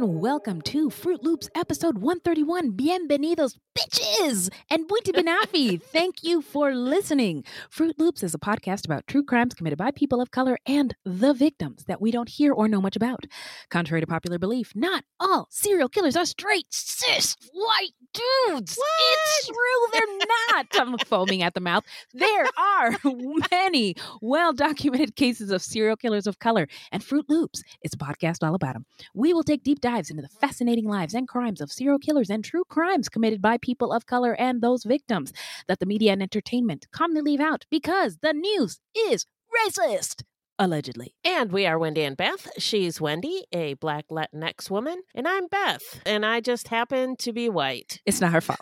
And welcome to Fruit Loops episode 131. Bienvenidos, bitches! And Buiti Benafi, thank you for listening. Fruit Loops is a podcast about true crimes committed by people of color and the victims that we don't hear or know much about. Contrary to popular belief, not all serial killers are straight, cis, white dudes. It's true, they're not. I'm foaming at the mouth. There are many well documented cases of serial killers of color, and Fruit Loops is a podcast all about them. We will take deep dives into the fascinating lives and crimes of serial killers and true crimes committed by people of color and those victims that the media and entertainment commonly leave out because the news is racist. Allegedly. And we are Wendy and Beth. She's Wendy, a black Latinx woman, and I'm Beth, and I just happen to be white. It's not her fault.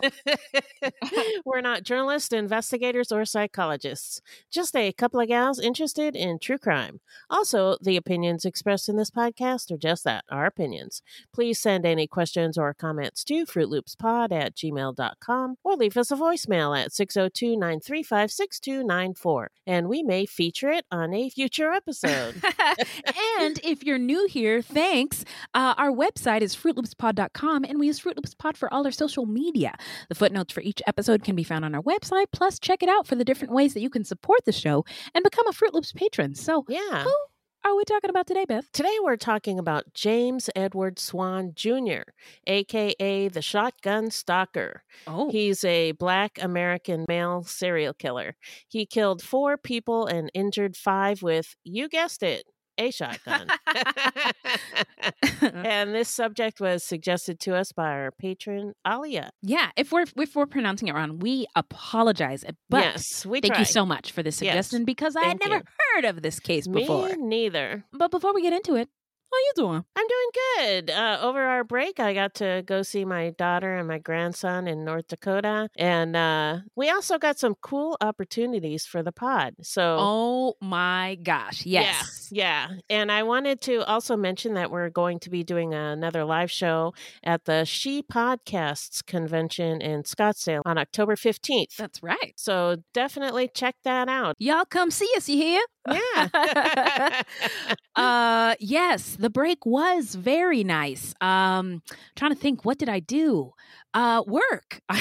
We're not journalists, investigators, or psychologists, just a couple of gals interested in true crime. Also, the opinions expressed in this podcast are just that, our opinions. Please send any questions or comments to fruitloopspod at gmail.com or leave us a voicemail at 602 935 6294, and we may feature it on a future episode. and if you're new here, thanks. Uh, our website is fruitloopspod.com and we use Fruit Loops Pod for all our social media. The footnotes for each episode can be found on our website. Plus, check it out for the different ways that you can support the show and become a Fruit Loops patron. So, yeah. who are we talking about today, Beth? Today we're talking about James Edward Swann Jr., aka the Shotgun Stalker. Oh, He's a black American male serial killer. He killed four people and injured five with, you guessed it, a shotgun. and this subject was suggested to us by our patron, Alia. yeah. If we're if we're pronouncing it wrong, we apologize. Eh, but yes, we thank try. you so much for this Yes. suggestion because I had never you. heard of this case Me before. neither. But before we get into it, how you doing? I'm doing good. Uh, over our break, I got to go see my daughter and my grandson in North Dakota, and uh, we also got some cool opportunities for the pod. So, Oh my gosh! Yes. yeah, yeah. And I wanted to also mention that we're going to be doing another live show at the She Podcasts convention in Scottsdale on October 15th. That's right. So definitely check that out. Y'all come see us, you hear? Yeah. uh yes, the break was very nice. Um trying to think what did I do? Uh work.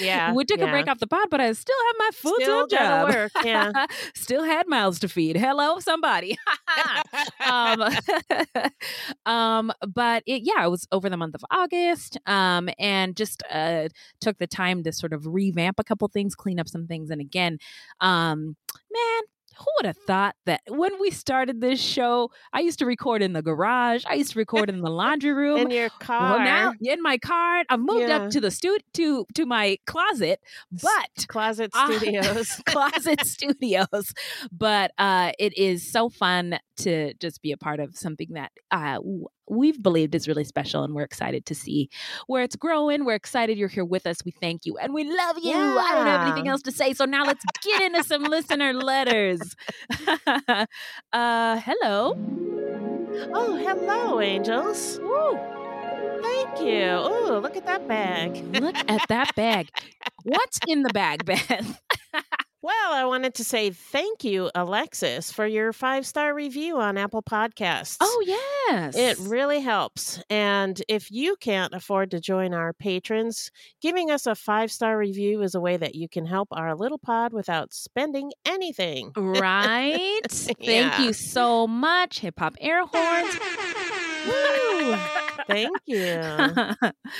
Yeah, we took a break off the pod, but I still have my full Still time job. work, yeah. still had mouths to feed. Hello, somebody. um, um, but it, yeah, it was over the month of August, um, and just uh, took the time to sort of revamp a couple things, clean up some things, and again, um, man. Who would have thought that when we started this show, I used to record in the garage, I used to record in the laundry room. In your car. well, now in my car, I've moved Yeah. up to the stu- to to my closet, but Closet Studios. closet studios but uh it is so fun to just be a part of something that uh we've believed is really special and we're excited to see where it's growing we're excited you're here with us we thank you and we love you i don't have anything else to say so now let's get into some listener letters uh hello oh, hello, angels. Woo. Thank you. Oh, look at that bag. look at that bag what's in the bag beth Well, I wanted to say thank you, Alexis, for your five star review on Apple Podcasts. oh yes It really helps. And if you can't afford to join our patrons, giving us a five star review is a way that you can help our little pod without spending anything. Right? Thank you so much. Hip hop air horns. Woo! Thank you.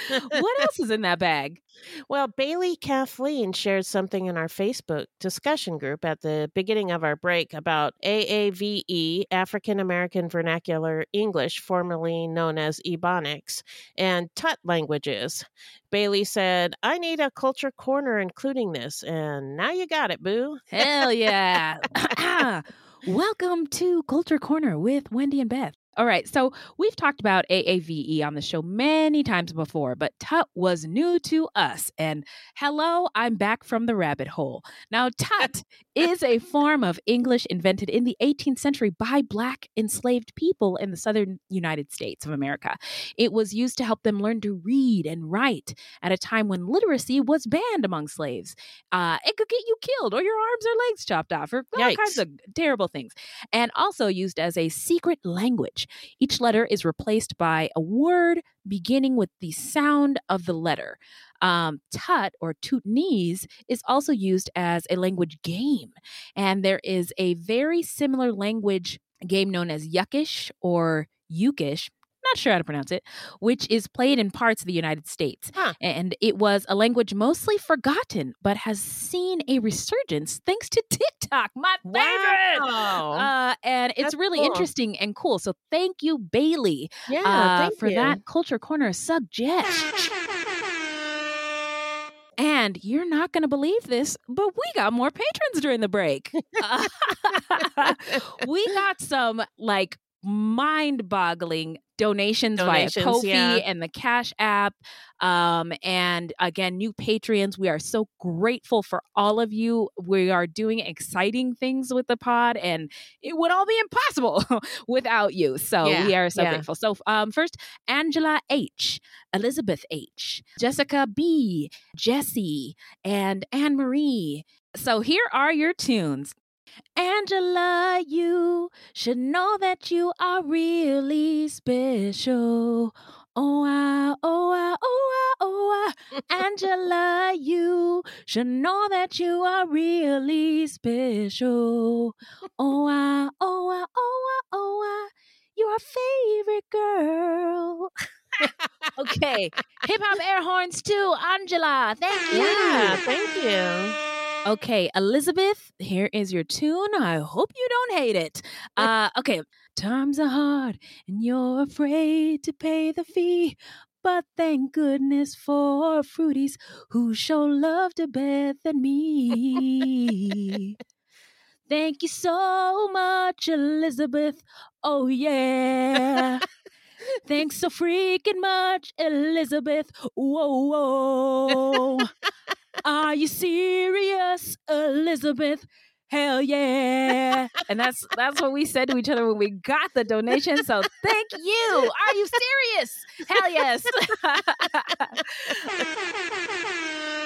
what else is in that bag? Well, Bailey Kathleen shared something in our Facebook discussion group at the beginning of our break about AAVE, African American Vernacular English, formerly known as Ebonics, and Tut languages. Bailey said, I need a culture corner including this, and now you got it, boo. Hell yeah. Welcome to Culture Corner with Wendy and Beth. All right, so we've talked about AAVE on the show many times before, but Tut was new to us. And hello, I'm back from the rabbit hole. Now, Tut is a form of English invented in the 18th century by Black enslaved people in the southern United States of America. It was used to help them learn to read and write at a time when literacy was banned among slaves. Uh, it could get you killed or your arms or legs chopped off or all Yikes. kinds of terrible things. And also used as a secret language. Each letter is replaced by a word beginning with the sound of the letter. Um, Tut or Tutnese is also used as a language game. And there is a very similar language game known as Yuckish or Yukish. Not sure how to pronounce it, which is played in parts of the United States. Huh. And it was a language mostly forgotten, but has seen a resurgence thanks to TikTok, my favorite. Wow. Uh, and it's That's really cool. interesting and cool. So thank you, Bailey, yeah, uh, thank for you. that Culture Corner subject. And you're not going to believe this, but we got more patrons during the break. We got some like mind boggling donations, Donations, via Ko-fi yeah. and the Cash App. Um, and again, new patrons. We are so grateful for all of you. We are doing exciting things with the pod, and it would all be impossible without you. So Yeah, we are so yeah. grateful. So, um, first, Angela H, Elizabeth H, Jessica B, Jesse, and Anne Marie. So here are your tunes. Angela, you should know that you are really special. Oh, ah, oh, ah, oh, ah, oh, ah. Angela, you should know that you are really special. Oh, ah, oh, ah, oh, ah, oh, ah. You're our favorite girl. okay. Hip hop air horns too, Angela. Thank you. yeah, thank you. Okay, Elizabeth, here is your tune. I hope you don't hate it. Uh, okay, times are hard and you're afraid to pay the fee. But thank goodness for fruities who show love to Beth and me. Thank you so much, Elizabeth. Oh, yeah. Thanks so freaking much, Elizabeth. Whoa, whoa. Are you serious, Elizabeth? Hell yeah. and that's that's what we said to each other when we got the donation. So thank you. Are you serious? Hell yes.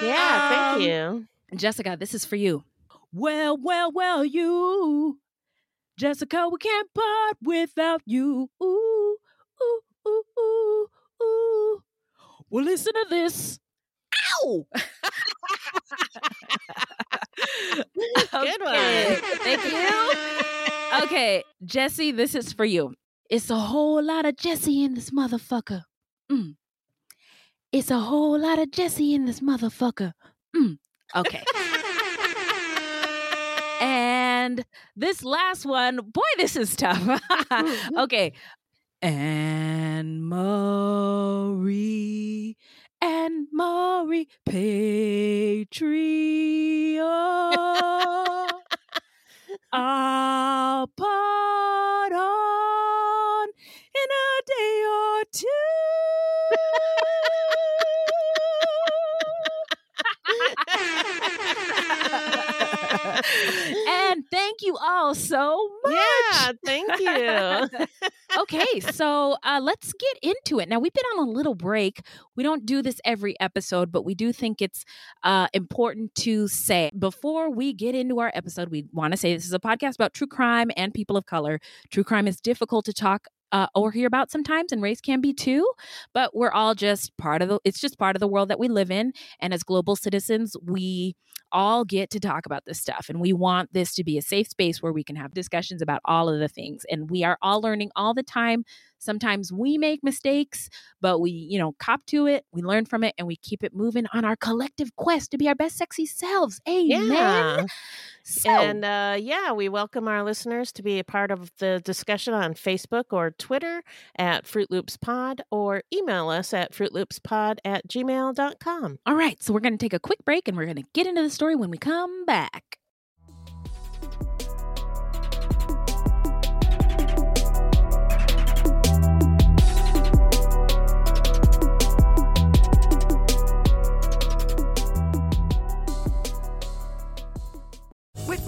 Yeah, thank Um, you. Jessica, this is for you. Well, well, well, you. Jessica, we can't part without you. Ooh, ooh, ooh, ooh, ooh. Well, listen to this. Ow! Good Okay, one. Thank you. Okay, Jesse, this is for you. It's a whole lot of Jesse in this motherfucker. Mm. It's a whole lot of Jesse in this motherfucker. Mm. Okay. And this last one, boy, this is tough. okay. Anne Marie, Anne Marie, Patriot. I'll put on in a day or two. Thank you all so much. Yeah, thank you. okay, so uh, let's get into it. Now, we've been on a little break. We don't do this every episode, but we do think it's uh, important to say before we get into our episode, we want to say this is a podcast about true crime and people of color. True crime is difficult to talk uh, or hear about sometimes, and race can be too. But we're all just part of the. It's just part of the world that we live in, and as global citizens, we all get to talk about this stuff, and we want this to be a safe space where we can have discussions about all of the things. And we are all learning all the time. Sometimes we make mistakes, but we, you know, cop to it, we learn from it, and we keep it moving on our collective quest to be our best sexy selves. Amen. Yeah. So, And uh, yeah, we welcome our listeners to be a part of the discussion on Facebook or Twitter at Fruit Loops Pod or email us at fruitloopspod at gmail.com. all right, so we're going to take a quick break and we're going to get into the story when we come back.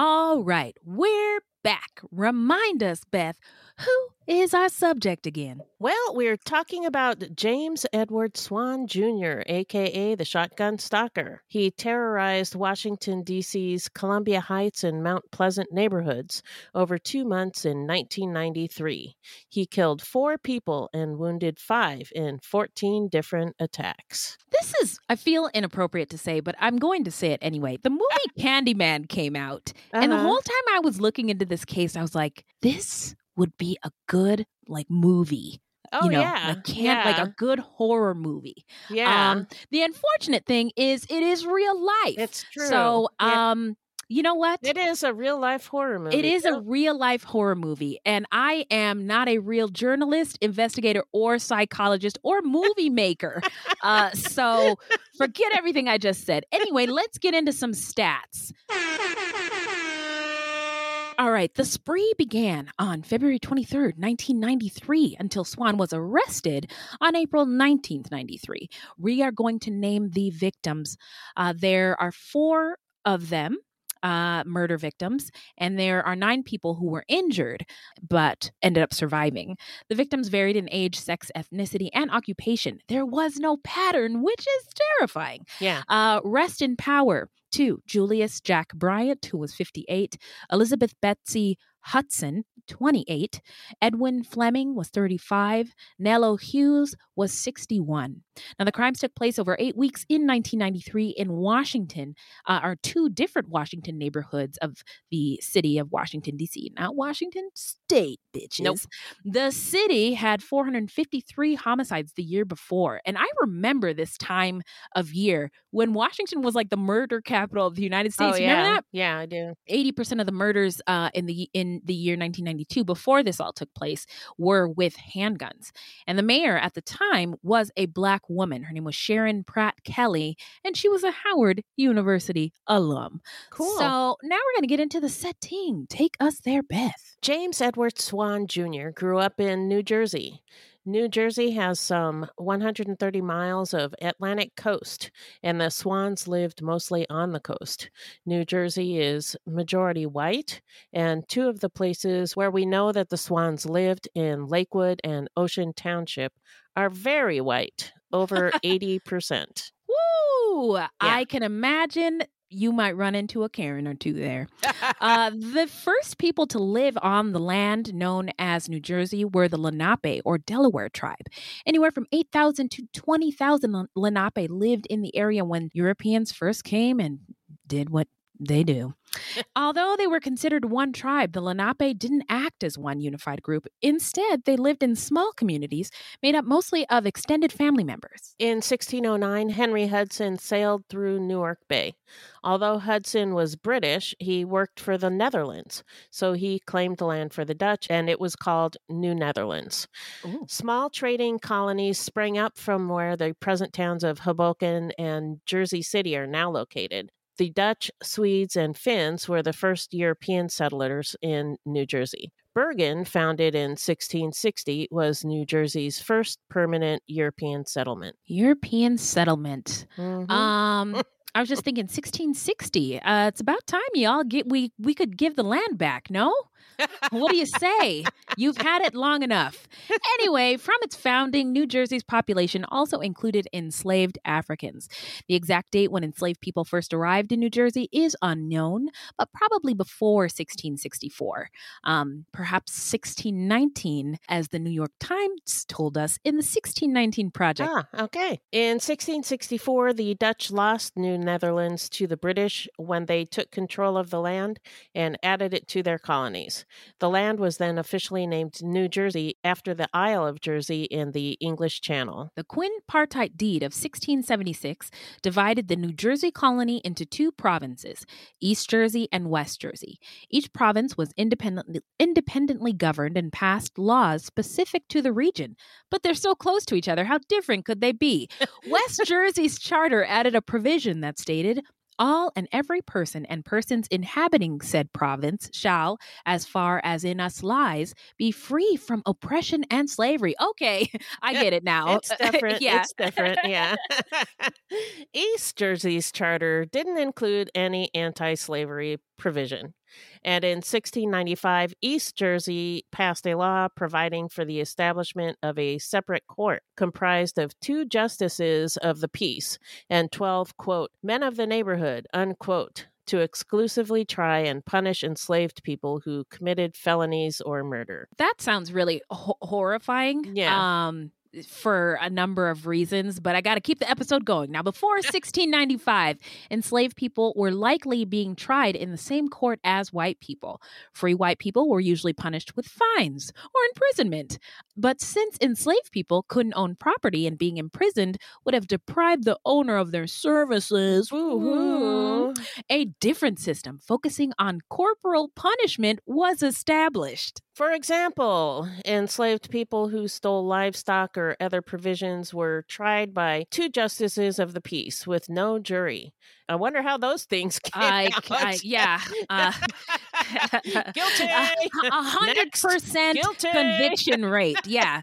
All right, we're back. Remind us, Beth, who is our subject again? Well, we're talking about James Edward Swann Jr., aka the Shotgun Stalker. He terrorized Washington, D.C.'s Columbia Heights and Mount Pleasant neighborhoods over two months in 1993. He killed four people and wounded five in 14 different attacks. This is, I feel inappropriate to say, but I'm going to say it anyway. The movie Candyman came out, and the Uh-huh. whole time I was looking into this case, I was like, this would be a good like movie. Oh, you know, yeah. like can't like a good horror movie. yeah. Um, the unfortunate thing is, it is real life. It's true. So, Yeah. um, you know what? it is a real life horror movie. It is a real life horror movie, and I am not a real journalist, investigator, or psychologist or movie maker. uh, so forget everything I just said. Anyway, let's get into some stats. All right, the spree began on February 23rd, 1993, until Swann was arrested on April 19th, 93. We are going to name the victims. Uh, there are four of them uh, murder victims, and there are nine people who were injured but ended up surviving. The victims varied in age, sex, ethnicity, and occupation. There was no pattern, which is terrifying. Yeah. Uh, rest in power. Two, Julius Jack Bryant, who was 58, Elizabeth Betsy Hudson, 28, Edwin Fleming was 35, Nello Hughes was 61. Now, the crimes took place over eight weeks in 1993 in Washington, uh, are two different Washington neighborhoods of the city of Washington, D.C., not Washington State, bitches. Nope. The city had 453 homicides the year before. And I remember this time of year when Washington was like the murder capital of the United States. oh, You yeah. That? Yeah, I do. 80% of the murders uh, in the in the year 1992 before this all took place were with handguns and the mayor at the time was a black woman. Her name was Sharon Pratt Kelly, and she was a Howard University alum. Cool. So now we're going to get into the setting. Take us there, Beth. James Edward Swann Jr. grew up in New Jersey. New Jersey has some 130 miles of Atlantic coast, and the Swanns lived mostly on the coast. New Jersey is majority white, and two of the places where we know that the Swanns lived in Lakewood and Ocean Township are very white, over 80%. Woo! I can imagine you might run into a Karen or two there. uh, the first people to live on the land known as New Jersey were the Lenape or Delaware tribe. Anywhere from 8,000 to 20,000 Lenape lived in the area when Europeans first came and did what they do. Although they were considered one tribe, the Lenape didn't act as one unified group. Instead, they lived in small communities made up mostly of extended family members. In 1609, Henry Hudson sailed through Newark Bay. Although Hudson was British, he worked for the Netherlands, so he claimed the land for the Dutch, and it was called New Netherlands. Ooh. Small trading colonies sprang up from where the present towns of Hoboken and Jersey City are now located. The Dutch, Swedes, and Finns were the first European settlers in New Jersey. Bergen, founded in 1660, was New Jersey's first permanent European settlement. European settlement. Mhm. Um, I was just thinking 1660. Uh, it's about time y'all get we we could give the land back, no? What do you say? You've had it long enough. Anyway, from its founding, New Jersey's population also included enslaved Africans. The exact date when enslaved people first arrived in New Jersey is unknown, but probably before 1664. Um, perhaps 1619, as the New York Times told us in the 1619 project. Ah, okay. In 1664, the Dutch lost New Netherlands to the British when they took control of the land and added it to their colonies. The land was then officially named New Jersey after the Isle of Jersey in the English Channel. The quinpartite deed of 1676 divided the New Jersey colony into two provinces, East Jersey and West Jersey. Each province was independently, independently governed and passed laws specific to the region. But they're so close to each other, how different could they be? West Jersey's charter added a provision that stated all and every person and persons inhabiting said province shall, as far as in us lies, be free from oppression and slavery. Okay, I get it now. It's different. yeah. It's different. Yeah. East Jersey's charter didn't include any anti slavery provision. And in 1695, East Jersey passed a law providing for the establishment of a separate court comprised of two justices of the peace and 12, quote, men of the neighborhood, unquote, to exclusively try and punish enslaved people who committed felonies or murder. That sounds really ho- horrifying. Yeah. Um, for a number of reasons, but I got to keep the episode going. Now, before 1695, enslaved people were likely being tried in the same court as white people. Free white people were usually punished with fines or imprisonment. But since enslaved people couldn't own property and being imprisoned would have deprived the owner of their services, Woo-hoo. a different system focusing on corporal punishment was established. For example, enslaved people who stole livestock or other provisions were tried by two justices of the peace with no jury. I wonder how those things came I, out. I yeah, uh, Guilty. A hundred percent conviction rate. Yeah,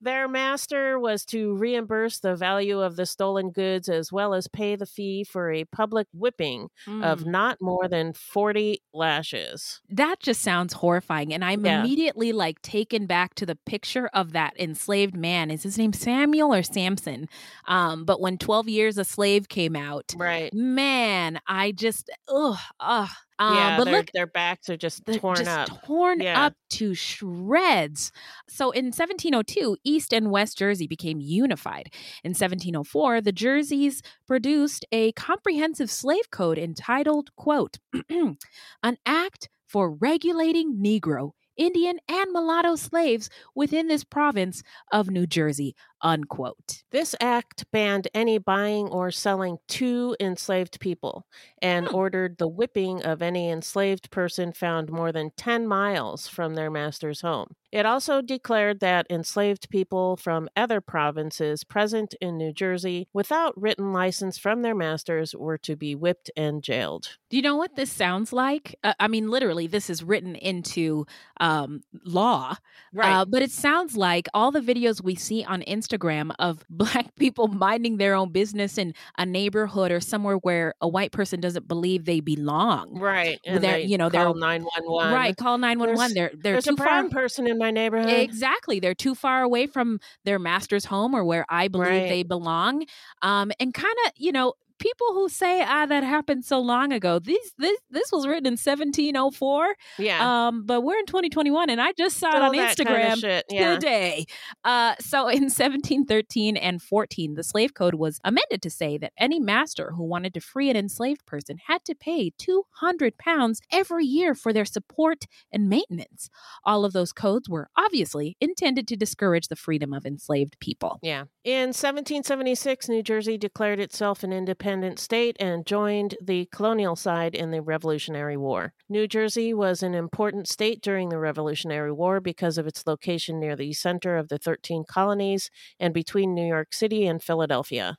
Their master was to reimburse the value of the stolen goods as well as pay the fee for a public whipping of Mm. not more than 40 lashes. that just sounds horrifying, and I'm Yeah. immediately like taken back to the picture of that enslaved man. Is his name Samuel or Samson? Um, but when Twelve Years a Slave came out, Right. Man, I just ugh, ugh. Um, yeah, but their, look, their backs are just torn just up. torn Yeah. up to shreds. So in 1702, East and West Jersey became unified. In 1704, the Jerseys produced a comprehensive slave code entitled, quote, an act for regulating Negro, Indian, and mulatto slaves within this province of New Jersey. Unquote. This act banned any buying or selling to enslaved people and Hmm. ordered the whipping of any enslaved person found more than 10 miles from their master's home. It also declared that enslaved people from other provinces present in New Jersey without written license from their masters were to be whipped and jailed. Do you know what this sounds like? Uh, I mean, literally, this is written into um, law. Uh, but it sounds like all the videos we see on Instagram of black people minding their own business in a neighborhood or somewhere where a white person doesn't believe they belong. Right. And they're, they you know, call they're 911. Right. Call 911. There's- They're, they're There's too a brown far. person in my neighborhood. Exactly. They're too far away from their master's home or where I believe Right. they belong. Um, and kind of, you know, people who say, ah, that happened so long ago. These this this was written in 1704. Yeah. Um, but we're in 2021 and I just saw it on that kinda Instagram yeah. today. Uh, so in 1713 and 14, the slave code was amended to say that any master who wanted to free an enslaved person had to pay 200 pounds every year for their support and maintenance. All of those codes were obviously intended to discourage the freedom of enslaved people. Yeah. In 1776, New Jersey declared itself an independent state and joined the colonial side in the Revolutionary War. New Jersey was an important state during the Revolutionary War because of its location near the center of the 13 colonies and between New York City and Philadelphia.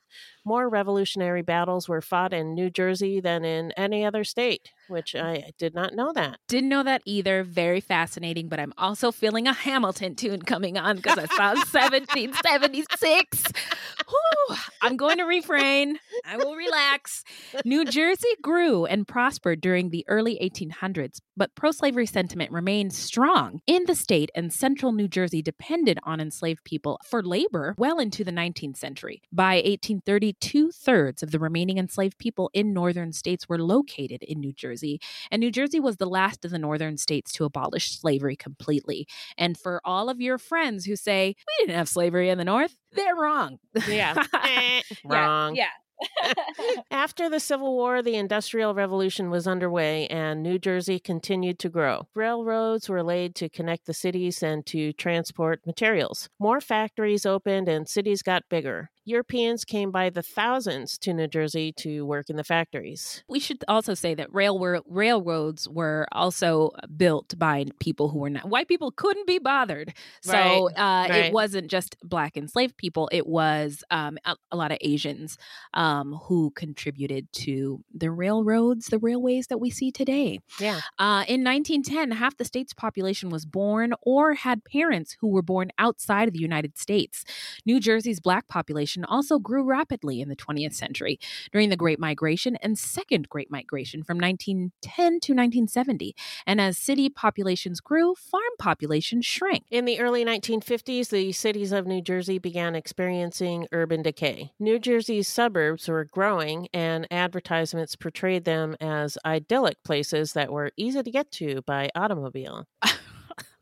More revolutionary battles were fought in New Jersey than in any other state, which mm. I did not know that. Didn't know that either. Very fascinating, but I'm also feeling a Hamilton tune coming on because I saw 1776. Whew, I'm going to refrain. I will relax. New Jersey grew and prospered during the early 1800s, but pro slavery sentiment remained strong in the state, and central New Jersey depended on enslaved people for labor well into the 19th century. By 1830, two thirds of the remaining enslaved people in northern states were located in New Jersey, and New Jersey was the last of the northern states to abolish slavery completely. And for all of your friends who say, we didn't have slavery in the north, they're wrong. Yeah. Eh, Yeah, wrong. Yeah. After the Civil War, the Industrial Revolution was underway and New Jersey continued to grow. Railroads were laid to connect the cities and to transport materials. More factories opened and cities got bigger. Europeans came by the thousands to New Jersey to work in the factories. We should also say that railroads were also built by people who were not white people couldn't be bothered. So Right, uh, right. it wasn't just black enslaved people; it was um, a, a lot of Asians um, who contributed to the railroads, the railways that we see today. Yeah. Uh, in 1910, half the state's population was born or had parents who were born outside of the United States. New Jersey's black population also grew rapidly in the 20th century during the Great Migration and Second Great Migration from 1910 to 1970. And as city populations grew, farm populations shrank. In the early 1950s, the cities of New Jersey began experiencing urban decay. New Jersey's suburbs were growing, and advertisements portrayed them as idyllic places that were easy to get to by automobile.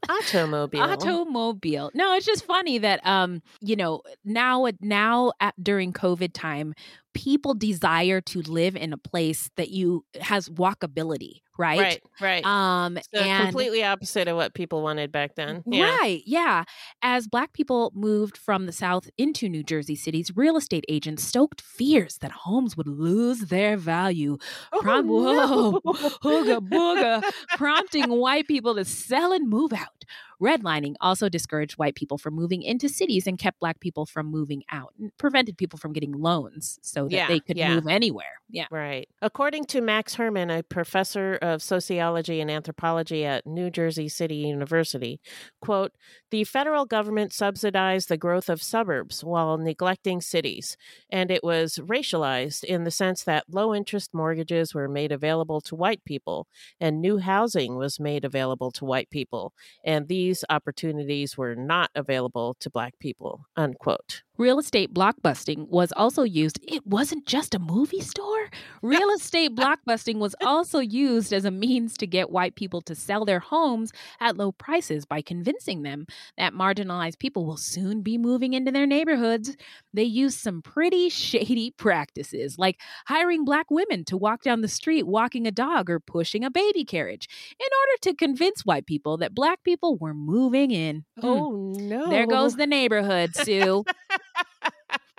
Automobile. Automobile. No, it's just funny that um, you know, now now at, during COVID time, people desire to live in a place that you has walkability, right? Right, right. Um So and completely opposite of what people wanted back then. Yeah. Right. Yeah. As Black people moved from the South into New Jersey cities, real estate agents stoked fears that homes would lose their value. Prom- Oh, no. Whoa, hooga booga, prompting white people to sell and move out. Redlining also discouraged white people from moving into cities and kept Black people from moving out, and prevented people from getting loans so that Yeah, they could yeah. move anywhere. Yeah. Right. According to Max Herman, a professor of sociology and anthropology at New Jersey City University, quote, the federal government subsidized the growth of suburbs while neglecting cities, and it was racialized in the sense that low interest mortgages were made available to white people and new housing was made available to white people, and these opportunities were not available to black people, unquote. Real estate blockbusting was also used. It wasn't just a movie store. Real estate blockbusting was also used as a means to get white people to sell their homes at low prices by convincing them that marginalized people will soon be moving into their neighborhoods. They used some pretty shady practices, like hiring black women to walk down the street walking a dog or pushing a baby carriage, in order to convince white people that black people were moving in. Oh, no. There goes the neighborhood, Sue.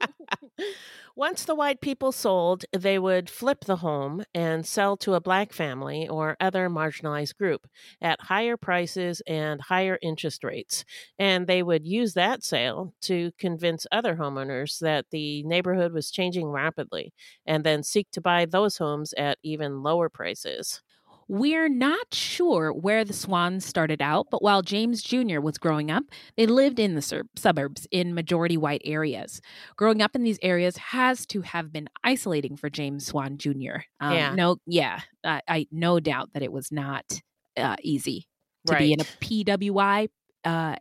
Once the white people sold, they would flip the home and sell to a black family or other marginalized group at higher prices and higher interest rates. And they would use that sale to convince other homeowners that the neighborhood was changing rapidly and then seek to buy those homes at even lower prices. We're not sure where the Swanns started out, but while James Jr. was growing up, they lived in the sur- suburbs in majority white areas. Growing up in these areas has to have been isolating for James Swann Jr. Um, Yeah. No, yeah, uh, I no doubt that it was not uh, easy to be in a PWI. Uh,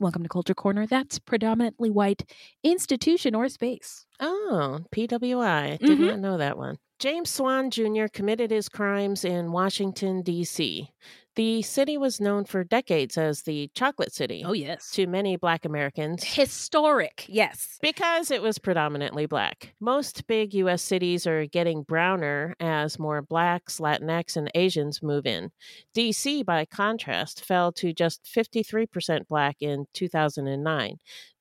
Welcome to Culture Corner. That's predominantly white institution or space. Oh, PWI. Did Mhm. not know that one. James Swann Jr. committed his crimes in Washington, D.C. The city was known for decades as the Chocolate City. Oh, yes. To many Black Americans. Historic, yes. Because it was predominantly Black. Most big U.S. cities are getting browner as more Blacks, Latinx, and Asians move in. D.C., by contrast, fell to just 53% Black in 2009,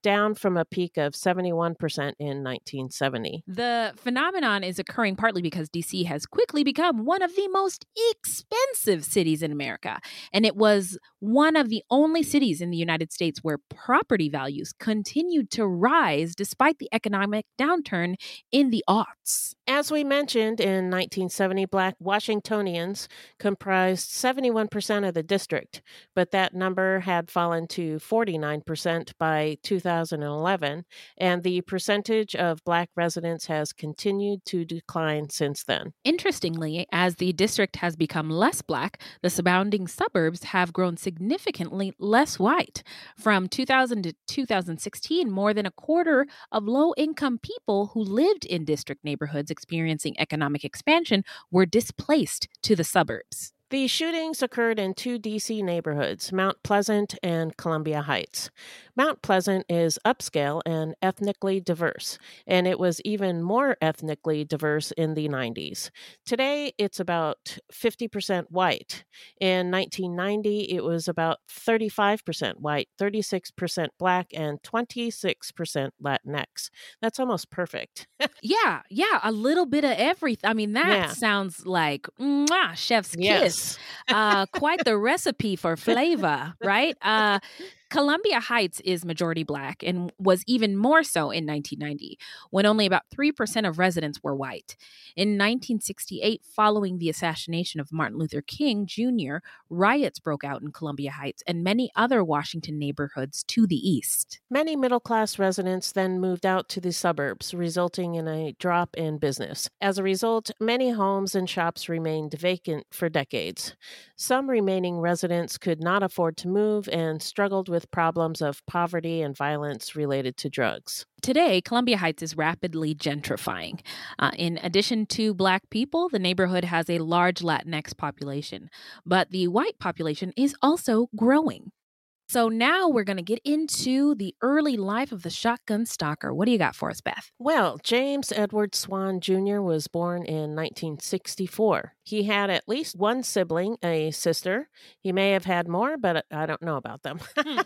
down from a peak of 71% in 1970. The phenomenon is occurring partly because DC has quickly become one of the most expensive cities in America. And it was one of the only cities in the United States where property values continued to rise despite the economic downturn in the aughts. As we mentioned, in 1970, Black Washingtonians comprised 71% of the district, but that number had fallen to 49% by 2011, and the percentage of Black residents has continued to decline since then. Interestingly, as the district has become less black, the surrounding suburbs have grown significantly less white. From 2000 to 2016, more than a quarter of low income people who lived in district neighborhoods experiencing economic expansion were displaced to the suburbs. The shootings occurred in two D.C. neighborhoods, Mount Pleasant and Columbia Heights. Mount Pleasant is upscale and ethnically diverse, and it was even more ethnically diverse in the 90s. Today, it's about 50% white. In 1990, it was about 35% white, 36% black, and 26% Latinx. That's almost perfect. yeah, yeah, a little bit of everything. I mean, that Yeah. sounds like mwah, chef's Yes. Uh, quite the recipe for flavor, right? Uh, Columbia Heights is majority black and was even more so in 1990, when only about 3% of residents were white. In 1968, following the assassination of Martin Luther King Jr., riots broke out in Columbia Heights and many other Washington neighborhoods to the east. Many middle class residents then moved out to the suburbs, resulting in a drop in business. As a result, many homes and shops remained vacant for decades. Some remaining residents could not afford to move and struggled with problems of poverty and violence related to drugs. Today, Columbia Heights is rapidly gentrifying. Uh, in addition to black people, the neighborhood has a large Latinx population, but the white population is also growing. So now we're going to get into the early life of the shotgun stalker. What do you got for us, Beth? Well, James Edward Swann Jr. was born in 1964. He had at least one sibling, a sister. He may have had more, but I don't know about them. Hmm.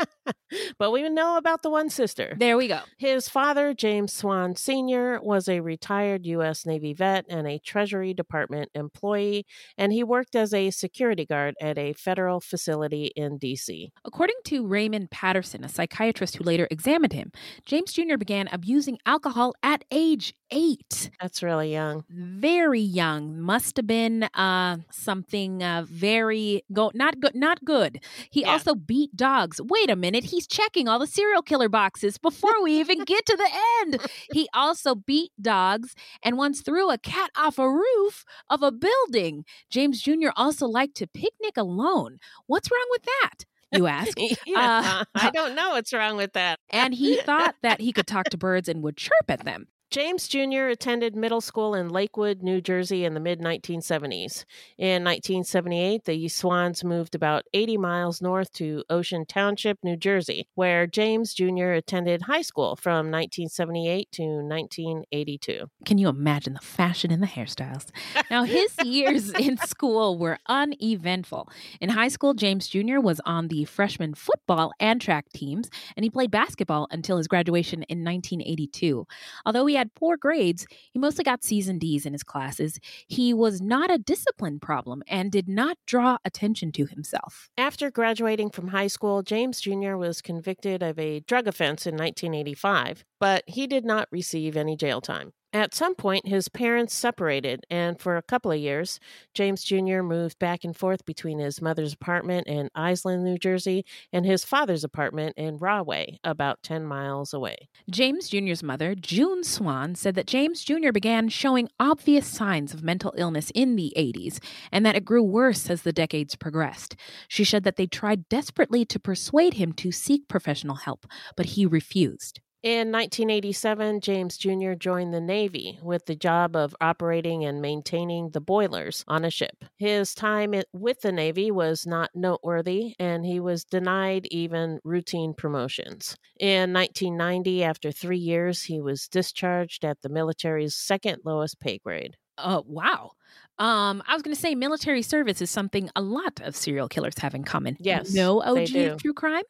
but we know about the one sister. There we go. His father, James Swann Sr., was a retired U.S. Navy vet and a Treasury Department employee, and he worked as a security guard at a federal facility in D.C. According to Raymond Patterson, a psychiatrist who later examined him, James Jr. began abusing alcohol at age eight. That's really young. Very young. Must have been uh, something uh, very go not good. Not good. He Yeah. also beat dogs. Wait a minute. He's checking all the serial killer boxes before we even get to the end. He also beat dogs and once threw a cat off a roof of a building. James Jr. also liked to picnic alone. What's wrong with that? You ask. Yeah, Uh, I don't know what's wrong with that. and he thought that he could talk to birds and would chirp at them. James Jr. attended middle school in Lakewood, New Jersey in the mid 1970s. In 1978, the Swanns moved about 80 miles north to Ocean Township, New Jersey, where James Jr. attended high school from 1978 to 1982. Can you imagine the fashion and the hairstyles? Now, his years in school were uneventful. In high school, James Jr. was on the freshman football and track teams, and he played basketball until his graduation in 1982. Although he had poor grades, he mostly got C's and D's in his classes. He was not a discipline problem and did not draw attention to himself. After graduating from high school, James Jr. was convicted of a drug offense in 1985, but he did not receive any jail time. At some point, his parents separated, and for a couple of years, James Jr. moved back and forth between his mother's apartment in Iselin, New Jersey, and his father's apartment in Rahway, about 10 miles away. James Jr.'s mother, June Swann, said that James Jr. began showing obvious signs of mental illness in the 80s and that it grew worse as the decades progressed. She said that they tried desperately to persuade him to seek professional help, but he refused. In 1987, James Jr. joined the Navy with the job of operating and maintaining the boilers on a ship. His time with the Navy was not noteworthy, and he was denied even routine promotions. In 1990, after three years, he was discharged at the military's second lowest pay grade. Oh, wow. Um, I was going to say military service is something a lot of serial killers have in common. Yes, no OG of true crime.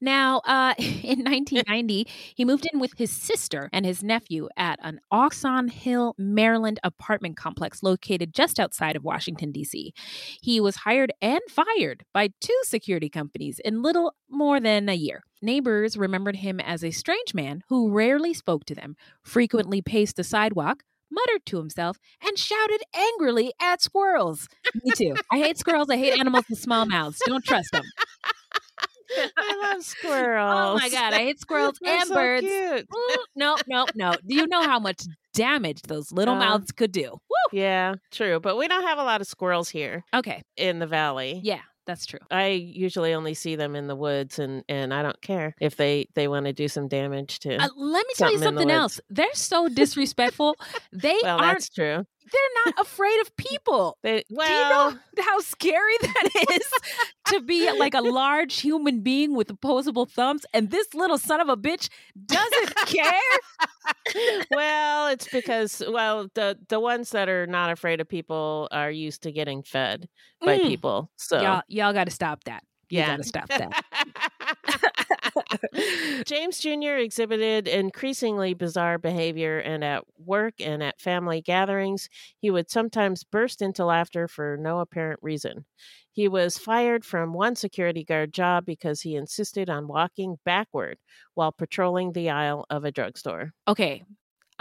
Now, uh, in 1990, he moved in with his sister and his nephew at an Oxon Hill, Maryland apartment complex located just outside of Washington D.C. He was hired and fired by two security companies in little more than a year. Neighbors remembered him as a strange man who rarely spoke to them, frequently paced the sidewalk, muttered to himself, and shouted angrily at squirrels. Me too. I hate squirrels. I hate animals with small mouths. Don't trust them. I love squirrels. Oh my god, I hate squirrels They're and so birds. no, no, no. Do you know how much damage those little Uh, mouths could do? Woo! Yeah, true. But we don't have a lot of squirrels here Okay. in the valley. Yeah, that's true. I usually only see them in the woods, and, and I don't care if they, they want to do some damage to. Uh, let me tell you something in the something woods. else. They're so disrespectful. they well, aren't. that's true. They're not afraid of people. They, Do you know how scary that is to be like a large human being with opposable thumbs, and this little son of a bitch doesn't care? well, it's because well, the the ones that are not afraid of people are used to getting fed by Mm. people. So Y'all, y'all got to stop that. You Yeah. got to stop that. James Jr. exhibited increasingly bizarre behavior, and at work and at family gatherings, he would sometimes burst into laughter for no apparent reason. He was fired from one security guard job because he insisted on walking backward while patrolling the aisle of a drugstore. Okay.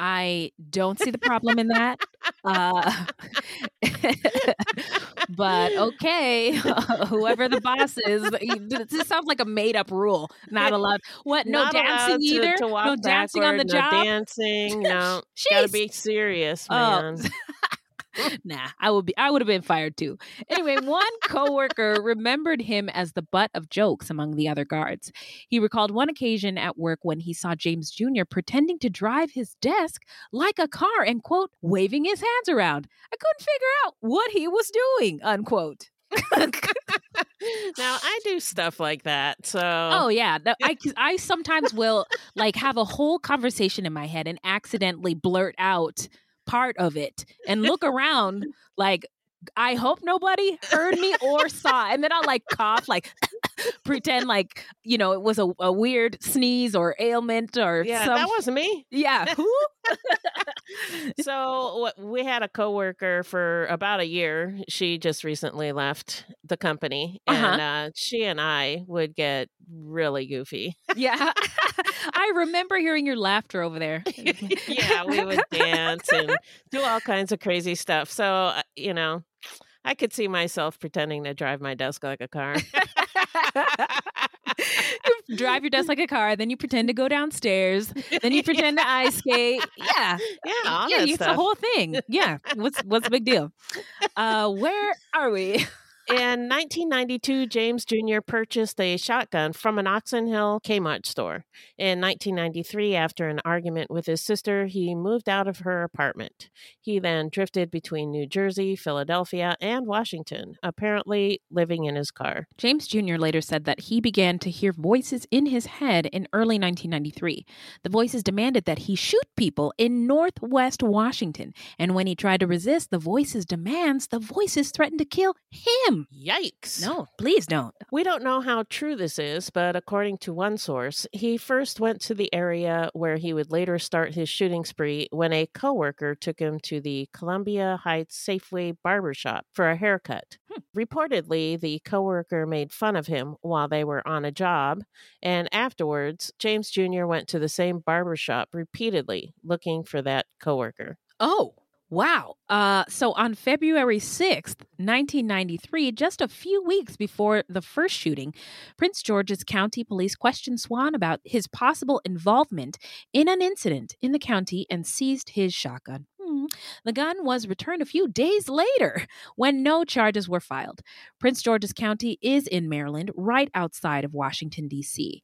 I don't see the problem in that. Uh, but okay, whoever the boss is, this sounds like a made up rule. Not allowed. What? No Not dancing to- either. To no dancing on the backward, job. No dancing. No, gotta be serious, Oh. nah, I would be I would have been fired too. Anyway, one coworker remembered him as the butt of jokes among the other guards. He recalled one occasion at work when he saw James Jr. pretending to drive his desk like a car and quote waving his hands around. I couldn't figure out what he was doing, unquote. now I do stuff like that. So Oh yeah, I I sometimes will like have a whole conversation in my head and accidentally blurt out part of it and look around like I hope nobody heard me or saw, and then I'll like cough, like pretend like you know it was a, a weird sneeze or ailment or yeah, some that wasn't me. yeah. Who? so we had a coworker for about a year. She just recently left the company, Uh-huh. and uh, she and I would get really goofy. yeah, I remember hearing your laughter over there. yeah, we would dance and do all kinds of crazy stuff. So you know, I could see myself pretending to drive my desk like a car. you drive your desk like a car, then you pretend to go downstairs, then you pretend to ice skate. Yeah, yeah, yeah, it's the stuff. whole thing. Yeah, what's what's the big deal? Uh, where are we? In 1992, James Jr. purchased a shotgun from an Oxon Hill Kmart store. In 1993, after an argument with his sister, he moved out of her apartment. He then drifted between New Jersey, Philadelphia, and Washington, apparently living in his car. James Jr. later said that he began to hear voices in his head in early 1993. The voices demanded that he shoot people in Northwest Washington, and when he tried to resist the voices' demands, the voices threatened to kill him. Yikes. No, please don't. We don't know how true this is, but according to one source, he first went to the area where he would later start his shooting spree when a coworker took him to the Columbia Heights Safeway barbershop for a haircut. Hmm. Reportedly, the coworker made fun of him while they were on a job, and afterwards, James Jr. went to the same barbershop repeatedly looking for that coworker. Oh, Wow. Uh, so on February 6th, 1993, just a few weeks before the first shooting, Prince George's County Police questioned Swann about his possible involvement in an incident in the county and seized his shotgun. Hmm. The gun was returned a few days later when no charges were filed. Prince George's County is in Maryland, right outside of Washington, D.C.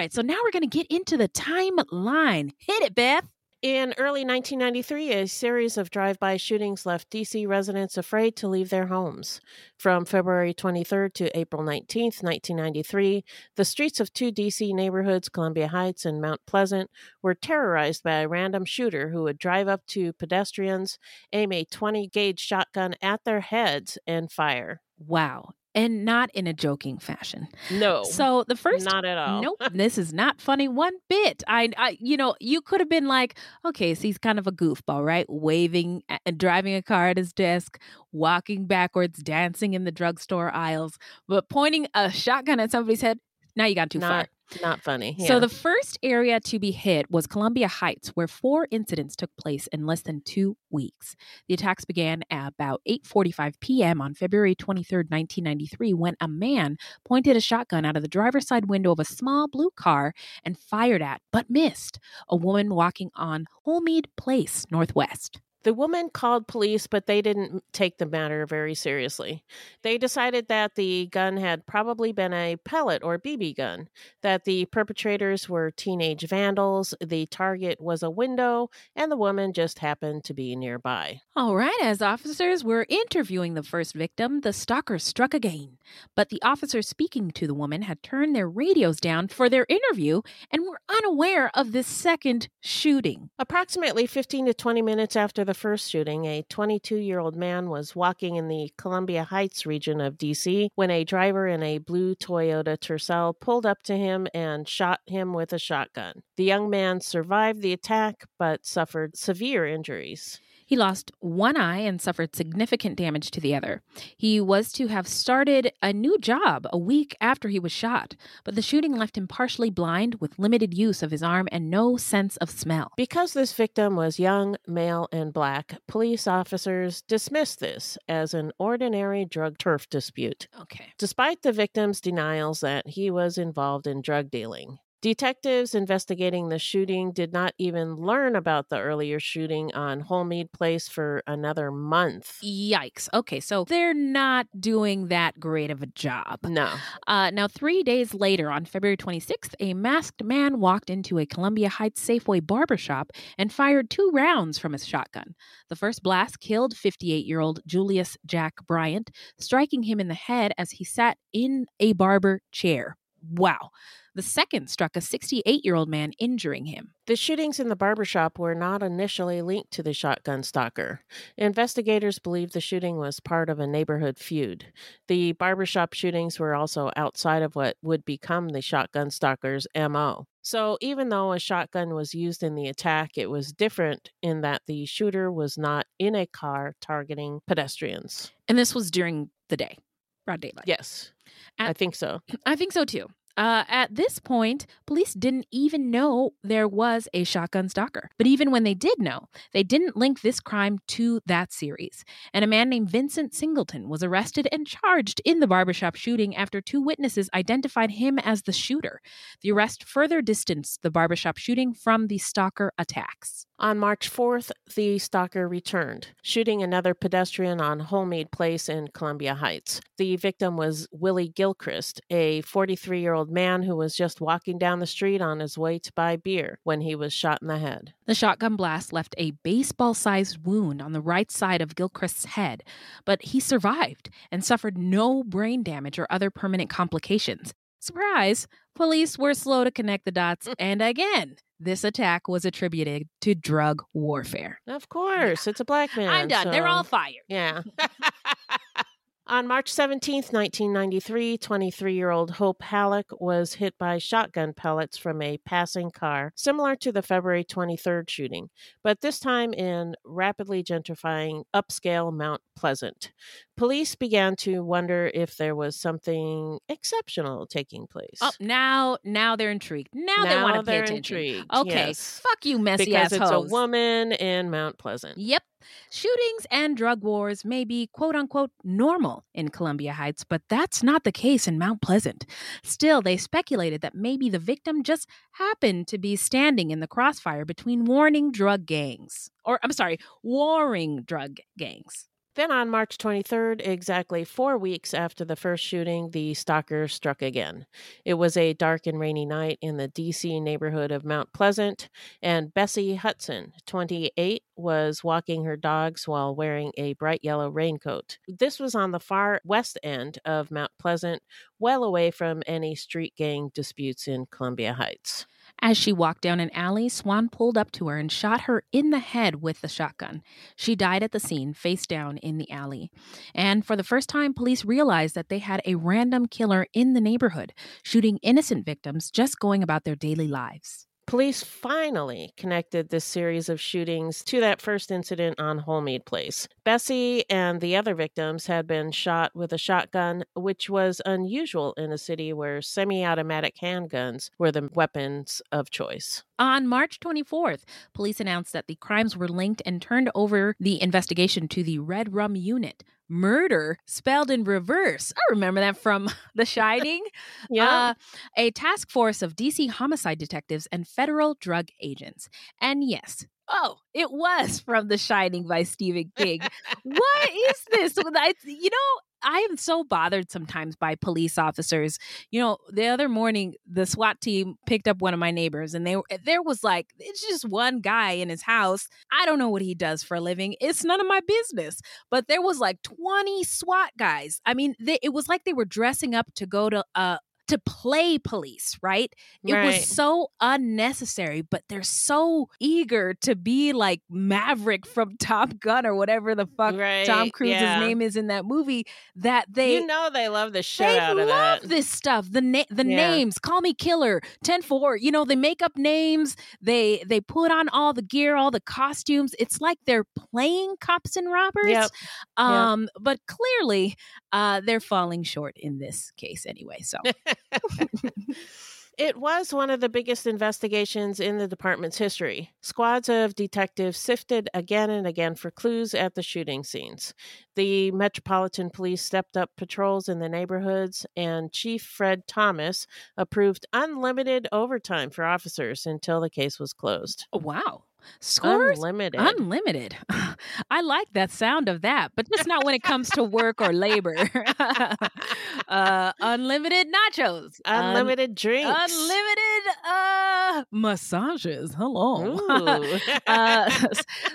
Right, so now we're going to get into the timeline. Hit it, Beth. In early 1993, a series of drive by shootings left D.C. residents afraid to leave their homes. From February 23rd to April 19th, 1993, the streets of two D.C. neighborhoods, Columbia Heights and Mount Pleasant, were terrorized by a random shooter who would drive up to pedestrians, aim a 20 gauge shotgun at their heads, and fire. Wow and not in a joking fashion. No. So the first not at all. Nope. this is not funny one bit. I, I you know, you could have been like, okay, so he's kind of a goofball, right? Waving and driving a car at his desk, walking backwards, dancing in the drugstore aisles, but pointing a shotgun at somebody's head. Now you got too not, far. Not funny. Yeah. So the first area to be hit was Columbia Heights, where four incidents took place in less than two weeks. The attacks began at about 8:45 p.m. on February 23, 1993, when a man pointed a shotgun out of the driver's side window of a small blue car and fired at, but missed, a woman walking on Holmead Place Northwest. The woman called police, but they didn't take the matter very seriously. They decided that the gun had probably been a pellet or BB gun, that the perpetrators were teenage vandals, the target was a window, and the woman just happened to be nearby. All right, as officers were interviewing the first victim, the stalker struck again. But the officers speaking to the woman had turned their radios down for their interview and were unaware of this second shooting. Approximately 15 to 20 minutes after the first shooting, a 22 year old man was walking in the Columbia Heights region of D.C. when a driver in a blue Toyota Tercel pulled up to him and shot him with a shotgun. The young man survived the attack but suffered severe injuries. He lost one eye and suffered significant damage to the other. He was to have started a new job a week after he was shot, but the shooting left him partially blind with limited use of his arm and no sense of smell. Because this victim was young, male, and black, police officers dismissed this as an ordinary drug turf dispute. Okay. Despite the victim's denials that he was involved in drug dealing. Detectives investigating the shooting did not even learn about the earlier shooting on Holmead Place for another month. Yikes. Okay, so they're not doing that great of a job. No. Uh, now, three days later, on February 26th, a masked man walked into a Columbia Heights Safeway barbershop and fired two rounds from his shotgun. The first blast killed 58 year old Julius Jack Bryant, striking him in the head as he sat in a barber chair. Wow. The second struck a 68 year old man, injuring him. The shootings in the barbershop were not initially linked to the shotgun stalker. Investigators believe the shooting was part of a neighborhood feud. The barbershop shootings were also outside of what would become the shotgun stalker's MO. So, even though a shotgun was used in the attack, it was different in that the shooter was not in a car targeting pedestrians. And this was during the day, broad daylight. Yes, I think so. I think so too. Uh, at this point, police didn't even know there was a shotgun stalker. But even when they did know, they didn't link this crime to that series. And a man named Vincent Singleton was arrested and charged in the barbershop shooting after two witnesses identified him as the shooter. The arrest further distanced the barbershop shooting from the stalker attacks. On March 4th, the stalker returned, shooting another pedestrian on Holmead Place in Columbia Heights. The victim was Willie Gilchrist, a 43 year old man who was just walking down the street on his way to buy beer when he was shot in the head. The shotgun blast left a baseball sized wound on the right side of Gilchrist's head, but he survived and suffered no brain damage or other permanent complications. Surprise! Police were slow to connect the dots, and again, this attack was attributed to drug warfare. Of course, it's a black man. I'm done. They're all fired. Yeah. On March 17th, 1993, 23 year old Hope Halleck was hit by shotgun pellets from a passing car, similar to the February 23rd shooting, but this time in rapidly gentrifying upscale Mount Pleasant. Police began to wonder if there was something exceptional taking place. Oh, now, now they're intrigued. Now, they want to pay attention. intrigued, Okay, yes. fuck you, messy because it's assholes. a woman in Mount Pleasant. Yep. Shootings and drug wars may be quote unquote normal in Columbia Heights, but that's not the case in Mount Pleasant. Still, they speculated that maybe the victim just happened to be standing in the crossfire between warning drug gangs. Or, I'm sorry, warring drug gangs. Then on March 23rd, exactly four weeks after the first shooting, the stalker struck again. It was a dark and rainy night in the D.C. neighborhood of Mount Pleasant, and Bessie Hudson, 28, was walking her dogs while wearing a bright yellow raincoat. This was on the far west end of Mount Pleasant, well away from any street gang disputes in Columbia Heights. As she walked down an alley, Swann pulled up to her and shot her in the head with the shotgun. She died at the scene, face down in the alley. And for the first time, police realized that they had a random killer in the neighborhood, shooting innocent victims just going about their daily lives. Police finally connected this series of shootings to that first incident on Holmead Place. Bessie and the other victims had been shot with a shotgun, which was unusual in a city where semi automatic handguns were the weapons of choice. On March 24th, police announced that the crimes were linked and turned over the investigation to the Red Rum Unit. Murder spelled in reverse. I remember that from The Shining. Yeah. Uh, a task force of DC homicide detectives and federal drug agents. And yes, oh, it was from The Shining by Stephen King. what is this? I, you know, I am so bothered sometimes by police officers. You know, the other morning the SWAT team picked up one of my neighbors and they there was like it's just one guy in his house. I don't know what he does for a living. It's none of my business. But there was like 20 SWAT guys. I mean, they, it was like they were dressing up to go to a to play police, right? It Right. was so unnecessary, but they're so eager to be like Maverick from Top Gun or whatever the fuck Tom Cruise's yeah. name is in that movie that they you know they love the shit they out of love that. this stuff. The na- the Yeah. names, call me killer, 10-4. You know, they make up names. They they put on all the gear, all the costumes. It's like they're playing cops and robbers. Yep. Um, but clearly, uh, they're falling short in this case anyway. So It was one of the biggest investigations in the department's history. Squads of detectives sifted again and again for clues at the shooting scenes. The Metropolitan Police stepped up patrols in the neighborhoods, and Chief Fred Thomas approved unlimited overtime for officers until the case was closed. Oh, wow. Scores Unlimited. Unlimited. I like that sound of that, but just not when it comes to work or labor. uh, unlimited nachos. Un- Unlimited drinks. unlimited uh, massages. Hello. Uh,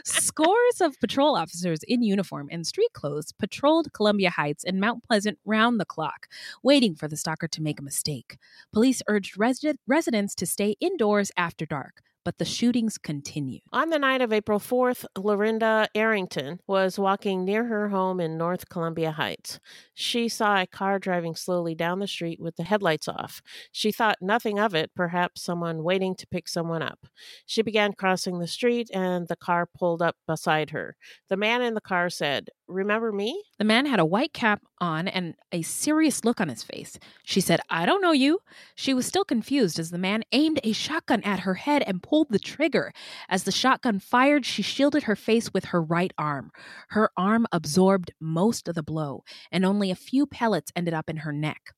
scores of patrol officers in uniform and street clothes patrolled Columbia Heights and Mount Pleasant round the clock, waiting for the stalker to make a mistake. Police urged resi- residents to stay indoors after dark, but the shootings continued. On the night of April 4th, Lorinda Arrington was walking near her home in North Columbia Heights. She saw a car driving slowly down the street with the headlights off. She thought nothing of it, perhaps someone waiting to pick someone up. She began crossing the street and the car pulled up beside her. The man in the car said, Remember me? The man had a white cap on and a serious look on his face. She said, I don't know you. She was still confused as the man aimed a shotgun at her head and pulled the trigger. As the shotgun fired, she shielded her face with her right arm. Her arm absorbed most of the blow, and only a few pellets ended up in her neck.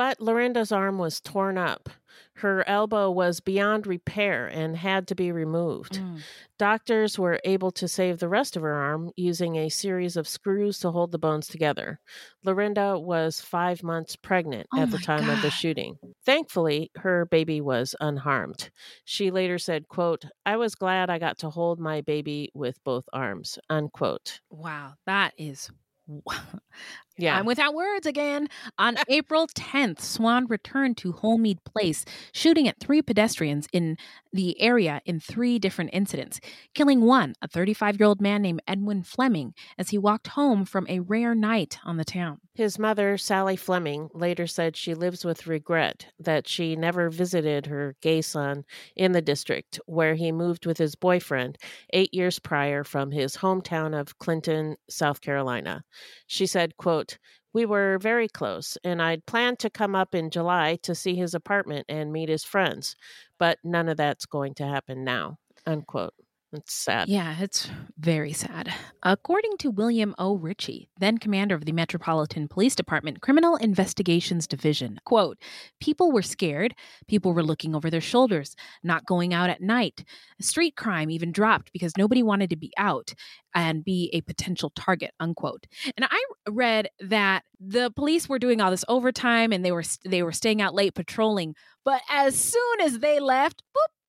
But Lorinda's arm was torn up. Her elbow was beyond repair and had to be removed. Mm. Doctors were able to save the rest of her arm using a series of screws to hold the bones together. Lorinda was five months pregnant Oh at the time of the shooting. Thankfully, her baby was unharmed. She later said, quote, I was glad I got to hold my baby with both arms, unquote. Wow, that is. Yeah. I'm without words again. On April 10th, Swann returned to Holmead Place, shooting at three pedestrians in the area in three different incidents, killing one, a 35 year old man named Edwin Fleming, as he walked home from a rare night on the town. His mother, Sally Fleming, later said she lives with regret that she never visited her gay son in the district where he moved with his boyfriend eight years prior from his hometown of Clinton, South Carolina. She said, quote, we were very close, and I'd planned to come up in July to see his apartment and meet his friends, but none of that's going to happen now. Unquote. It's sad. Yeah, it's very sad. According to William O. Ritchie, then commander of the Metropolitan Police Department Criminal Investigations Division, quote, people were scared, people were looking over their shoulders, not going out at night. Street crime even dropped because nobody wanted to be out and be a potential target, unquote. And I read that the police were doing all this overtime and they were they were staying out late patrolling, but as soon as they left, boop,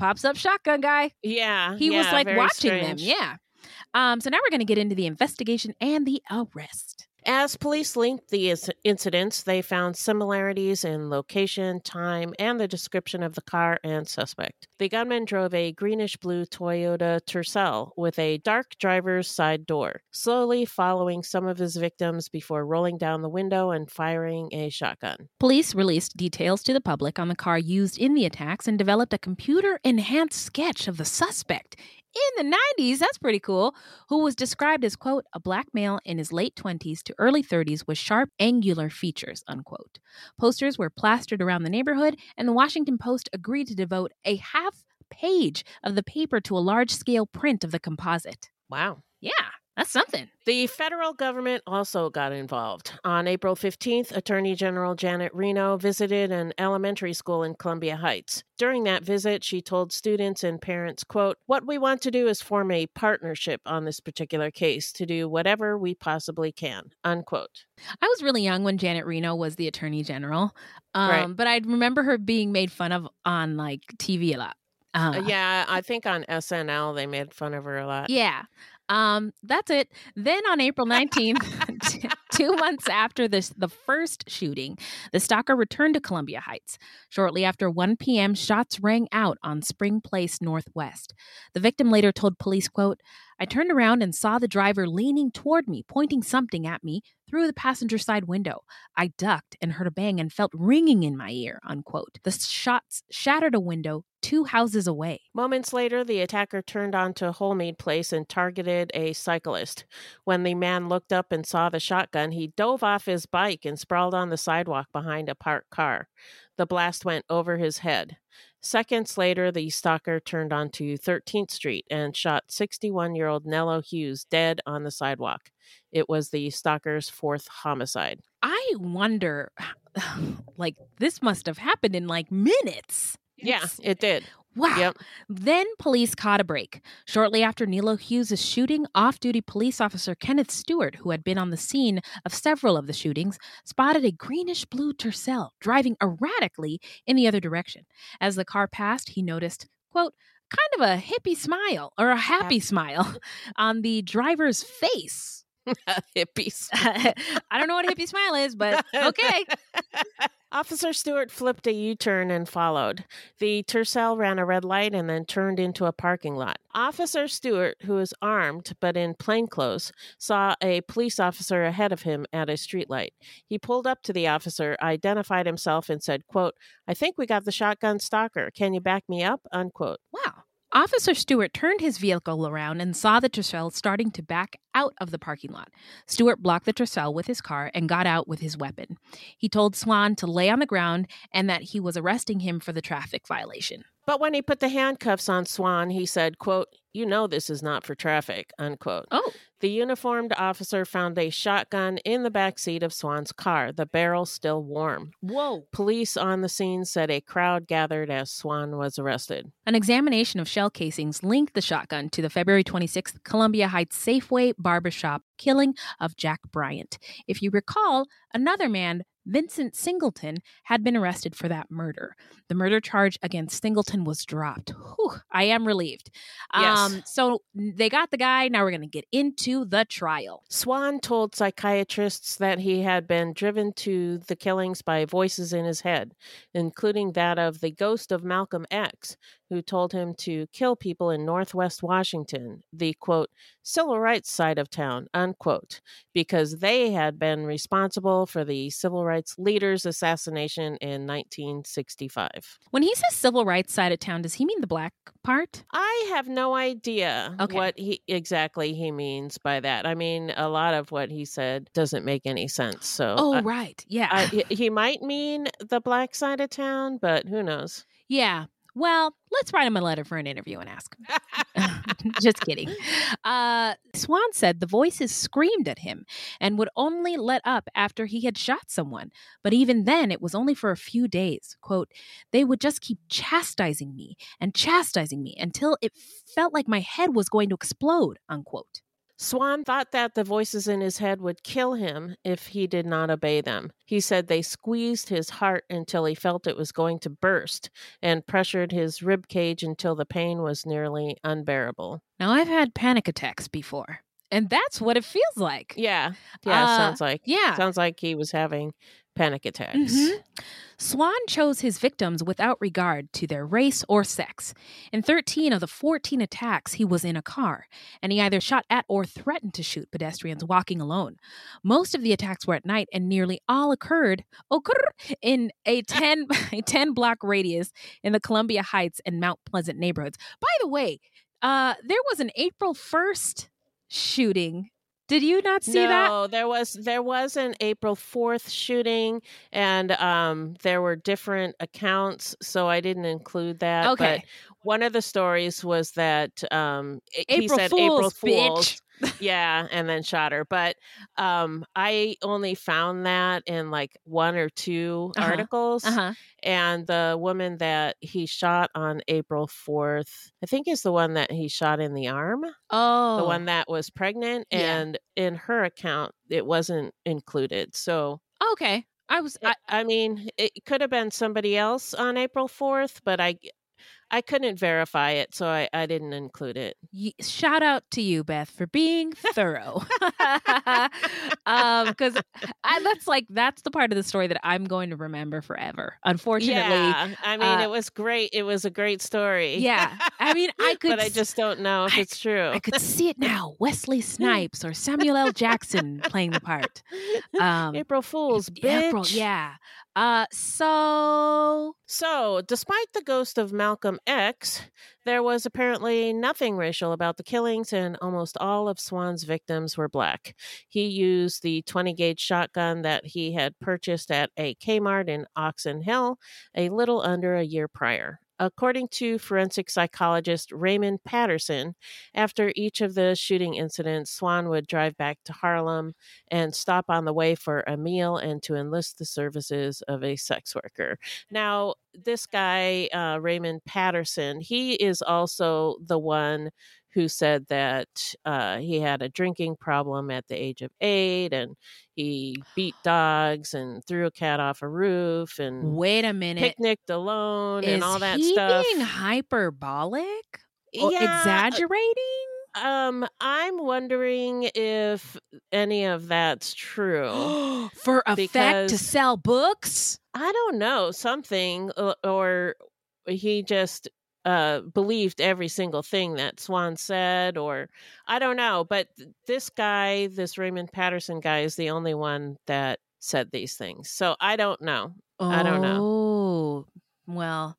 pops up shotgun guy. Yeah. He was like watching them. Yeah. Um, so now we're going to get into the investigation and the arrest. As police linked the inc- incidents, they found similarities in location, time, and the description of the car and suspect. The gunman drove a greenish blue Toyota Tercel with a dark driver's side door, slowly following some of his victims before rolling down the window and firing a shotgun. Police released details to the public on the car used in the attacks and developed a computer enhanced sketch of the suspect. In the 90s, that's pretty cool, who was described as, quote, a black male in his late 20s to early 30s with sharp, angular features, unquote. Posters were plastered around the neighborhood, and the Washington Post agreed to devote a half page of the paper to a large scale print of the composite. Wow. Yeah, that's something. The federal government also got involved. On April 15th, Attorney General Janet Reno visited an elementary school in Columbia Heights. During that visit, she told students and parents, quote, "What we want to do is form a partnership on this particular case to do whatever we possibly can." Unquote. I was really young when Janet Reno was the attorney general. Um, Right. but I remember her being made fun of on like TV a lot. Uh, Uh, yeah, I think on SNL they made fun of her a lot. Yeah. Um, that's it. Then on April 19th, two months after this the first shooting, the stalker returned to Columbia Heights. Shortly after 1 p.m., shots rang out on Spring Place Northwest. The victim later told police, quote, I turned around and saw the driver leaning toward me, pointing something at me through the passenger side window. I ducked and heard a bang and felt ringing in my ear, unquote. The shots shattered a window two houses away. Moments later, the attacker turned onto Holmead Place and targeted a cyclist. When the man looked up and saw the shotgun, he dove off his bike and sprawled on the sidewalk behind a parked car. The blast went over his head. Seconds later, the stalker turned onto 13th Street and shot 61 year old Nello Hughes dead on the sidewalk. It was the stalker's fourth homicide. I wonder, like, this must have happened in like minutes. Yeah, it did. Wow. Yep. Then police caught a break. Shortly after Nilo Hughes' shooting, off duty police officer Kenneth Stewart, who had been on the scene of several of the shootings, spotted a greenish blue Tercel driving erratically in the other direction. As the car passed, he noticed, quote, kind of a hippie smile or a happy smile on the driver's face. Hippies. I don't know what a hippie smile is, but okay. Officer Stewart flipped a U turn and followed. The Tercel ran a red light and then turned into a parking lot. Officer Stewart, who was armed but in plainclothes, saw a police officer ahead of him at a streetlight. He pulled up to the officer, identified himself, and said, quote, I think we got the shotgun stalker. Can you back me up? Unquote. Wow. Officer Stewart turned his vehicle around and saw the Tercel starting to back out of the parking lot. Stewart blocked the Tercel with his car and got out with his weapon. He told Swann to lay on the ground and that he was arresting him for the traffic violation. But when he put the handcuffs on Swann, he said, quote, You know this is not for traffic, unquote. Oh. The uniformed officer found a shotgun in the back seat of Swann's car, the barrel still warm. Whoa. Police on the scene said a crowd gathered as Swann was arrested. An examination of shell casings linked the shotgun to the February 26th Columbia Heights Safeway barbershop killing of Jack Bryant. If you recall, another man, Vincent Singleton, had been arrested for that murder. The murder charge against Singleton was dropped. Whew, I am relieved. Um, Yes. so they got the guy. Now we're going to get into the trial. Swann told psychiatrists that he had been driven to the killings by voices in his head, including that of the ghost of Malcolm X, who told him to kill people in Northwest Washington, the quote, civil rights side of town, unquote, because they had been responsible for the civil rights leader's assassination in 1965. When he says civil rights side of town, does he mean the black part? I have no idea Okay. what he exactly he means by that. I mean, a lot of what he said doesn't make any sense. So, Oh, I- right. Yeah. I, he- he might mean the black side of town, but who knows? Yeah. Well, let's write him a letter for an interview and ask him. Just kidding. Uh, Swann said the voices screamed at him and would only let up after he had shot someone. But even then, it was only for a few days. Quote, they would just keep chastising me and chastising me until it felt like my head was going to explode, unquote. Swann thought that the voices in his head would kill him if he did not obey them. He said they squeezed his heart until he felt it was going to burst and pressured his rib cage until the pain was nearly unbearable. Now, I've had panic attacks before, and that's what it feels like. Yeah. Yeah, Uh, sounds like yeah. Sounds like he was having panic attacks. Mhm. Swann chose his victims without regard to their race or sex. In 13 of the 14 attacks, he was in a car, and he either shot at or threatened to shoot pedestrians walking alone. Most of the attacks were at night, and nearly all occurred occur in a 10, a 10 block radius in the Columbia Heights and Mount Pleasant neighborhoods. By the way, uh, there was an April 1st shooting Did you not see no, that? No, there was there was an April fourth shooting, and um, there were different accounts, so I didn't include that. Okay. But one of the stories was that um, he said Fools, April bitch. Yeah, and then shot her. But um, I only found that in like one or 2 Uh-huh. articles. Uh-huh. And the woman that he shot on April 4th, I think is the one that he shot in the arm. Oh, The one that was pregnant. Yeah. And in her account, it wasn't included. So, okay. I was. I, I mean, it could have been somebody else on April 4th, but I. I couldn't verify it, so I, I didn't include it. Y- shout out to you, Beth, for being thorough. um, because that's like that's the part of the story that I'm going to remember forever. Unfortunately, yeah, I mean, uh, it was great. It was a great story. yeah. I mean, I could, but I just don't know if it's true. I could see it now. Wesley Snipes or Samuel L. Jackson playing the part. Um, April Fools, bitch. April, yeah. Uh, so So, despite the ghost of Malcolm X, there was apparently nothing racial about the killings, and almost all of Swann's victims were black. He used the 20 gauge shotgun that he had purchased at a Kmart in Oxon Hill a little under a year prior. According to forensic psychologist Raymond Patterson, after each of the shooting incidents, Swann would drive back to Harlem and stop on the way for a meal and to enlist the services of a sex worker. Now, this guy, uh, Raymond Patterson, he is also the one who said that uh, he had a drinking problem at the age of eight and he beat dogs and threw a cat off a roof and wait a minute. picnicked alone is and all that he stuff. being hyperbolic? Yeah, exaggerating? Um, I'm wondering if any of that's true. For effect to sell books? I don't know, something uh, or he just uh believed every single thing that Swann said or I don't know, but this guy, this Raymond Patterson guy is the only one that said these things. So I don't know. I don't know. Oh, well,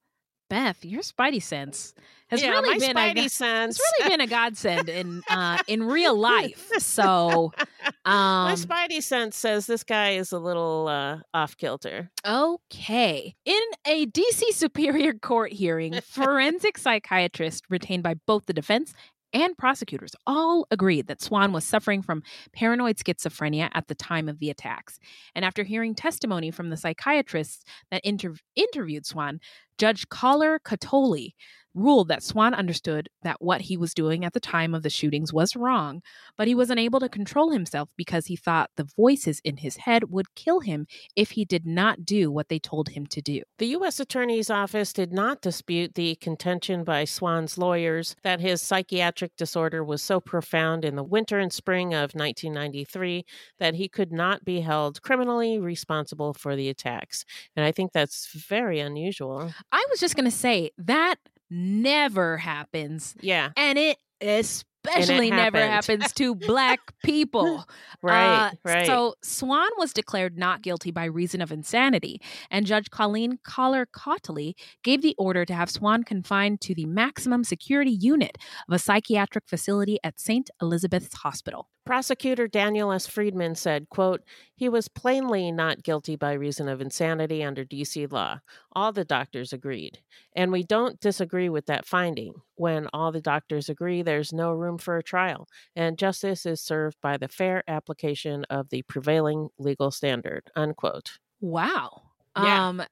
Beth, your spidey sense has Yeah, really my been a, spidey go- sense. It's really been a godsend in uh, in real life. So, My um, spidey sense says this guy is a little uh off kilter. Okay. In a DC Superior Court hearing, forensic psychiatrist retained by both the defense and prosecutors all agreed that Swann was suffering from paranoid schizophrenia at the time of the attacks. And after hearing testimony from the psychiatrists that inter- interviewed Swann, Judge Kollar-Kotelly ruled that Swann understood that what he was doing at the time of the shootings was wrong, but he was unable to control himself because he thought the voices in his head would kill him if he did not do what they told him to do. The U.S. Attorney's Office did not dispute the contention by Swann's lawyers that his psychiatric disorder was so profound in the winter and spring of 1993 that he could not be held criminally responsible for the attacks. And I think that's very unusual. I was just going to say that never happens. Yeah. And it especially never happens to black people. Right, Uh, right. So Swann was declared not guilty by reason of insanity, and Judge Colleen Kollar-Kotelly gave the order to have Swann confined to the maximum security unit of a psychiatric facility at St. Elizabeth's Hospital. Prosecutor Daniel S. Friedman said, quote, he was plainly not guilty by reason of insanity under DC law. All the doctors agreed. And we don't disagree with that finding. When all the doctors agree, there's no room for a trial, and justice is served by the fair application of the prevailing legal standard. Unquote. Wow. Yeah. Um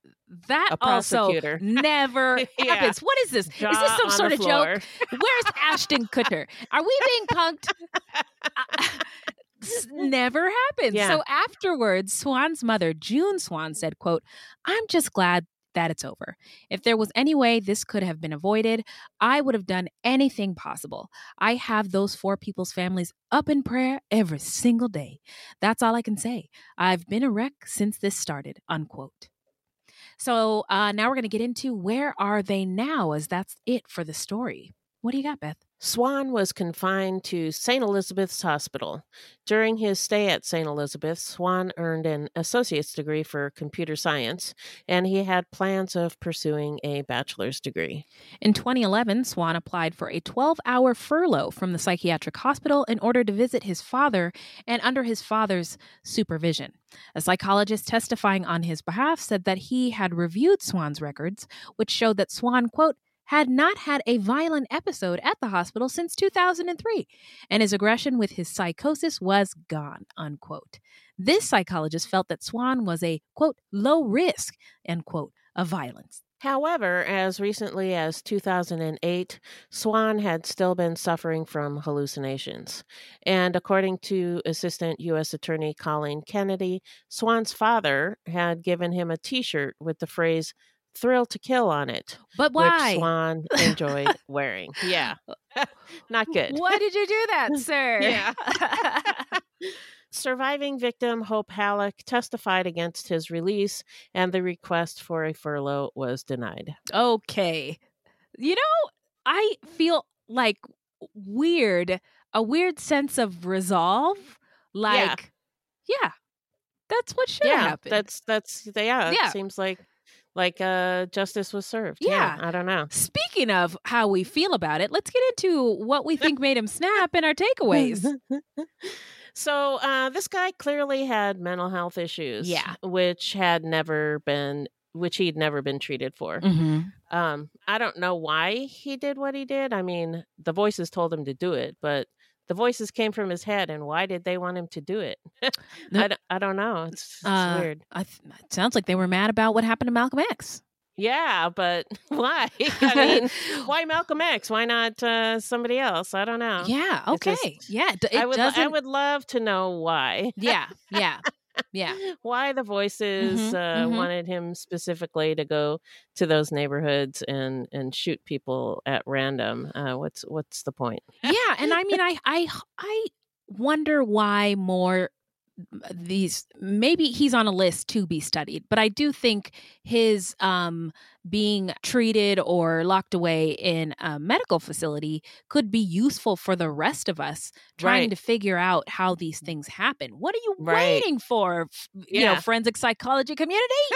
that also never Yeah. happens. What is this? Jaw is this some sort of joke? Where's Ashton Kutcher? Are we being punked? This never happens. Yeah. So afterwards, Swann's mother, June Swann, said, quote, I'm just glad that it's over. If there was any way this could have been avoided, I would have done anything possible. I have those four people's families up in prayer every single day. That's all I can say. I've been a wreck since this started, unquote. So uh, now we're going to get into where are they now, as that's it for the story. What do you got, Beth? Swann was confined to St. Elizabeth's Hospital. During his stay at St. Elizabeth's, Swann earned an associate's degree for computer science, and he had plans of pursuing a bachelor's degree. In 2011, Swann applied for a 12 hour furlough from the psychiatric hospital in order to visit his father and under his father's supervision. A psychologist testifying on his behalf said that he had reviewed Swann's records, which showed that Swann, quote, had not had a violent episode at the hospital since 2003, and his aggression with his psychosis was gone, unquote. This psychologist felt that Swann was a, quote, low risk, end quote, of violence. However, as recently as 2008, Swann had still been suffering from hallucinations. And according to Assistant U.S. Attorney Colleen Kennedy, Swann's father had given him a t shirt with the phrase, Thrill to Kill on it. But why? Which Swann enjoyed wearing. Yeah. Uh, Not good. Why did you do that, sir? yeah. Surviving victim Hope Halleck testified against his release, and the request for a furlough was denied. Okay. You know, I feel like weird, a weird sense of resolve. Like, yeah, yeah that's what should yeah, happen. That's that's yeah. Yeah. It seems like like uh justice was served. Yeah. I don't know. Speaking of how we feel about it, let's get into what we think made him snap and our takeaways. So uh, this guy clearly had mental health issues. Yeah. which had never been, which he'd never been treated for. Mhm. Um, I don't know why he did what he did. I mean, the voices told him to do it, but the voices came from his head, and why did they want him to do it? I, don't, I don't know. It's, it's Uh, weird. I th- it sounds like they were mad about what happened to Malcolm X. Yeah, but why? I mean, why Malcolm X? Why not uh, somebody else? I don't know. Yeah. Okay. just- yeah. It I would. I doesn't- would love to know why. Yeah. Yeah. Yeah. why the voices Mhm, uh, mhm. wanted him specifically to go to those neighborhoods and and shoot people at random. Uh, what's what's the point? yeah and i mean i i i wonder why more these maybe he's on a list to be studied but i do think his um being treated or locked away in a medical facility could be useful for the rest of us trying Right. to figure out how these things happen what are you Right. waiting for you know forensic psychology community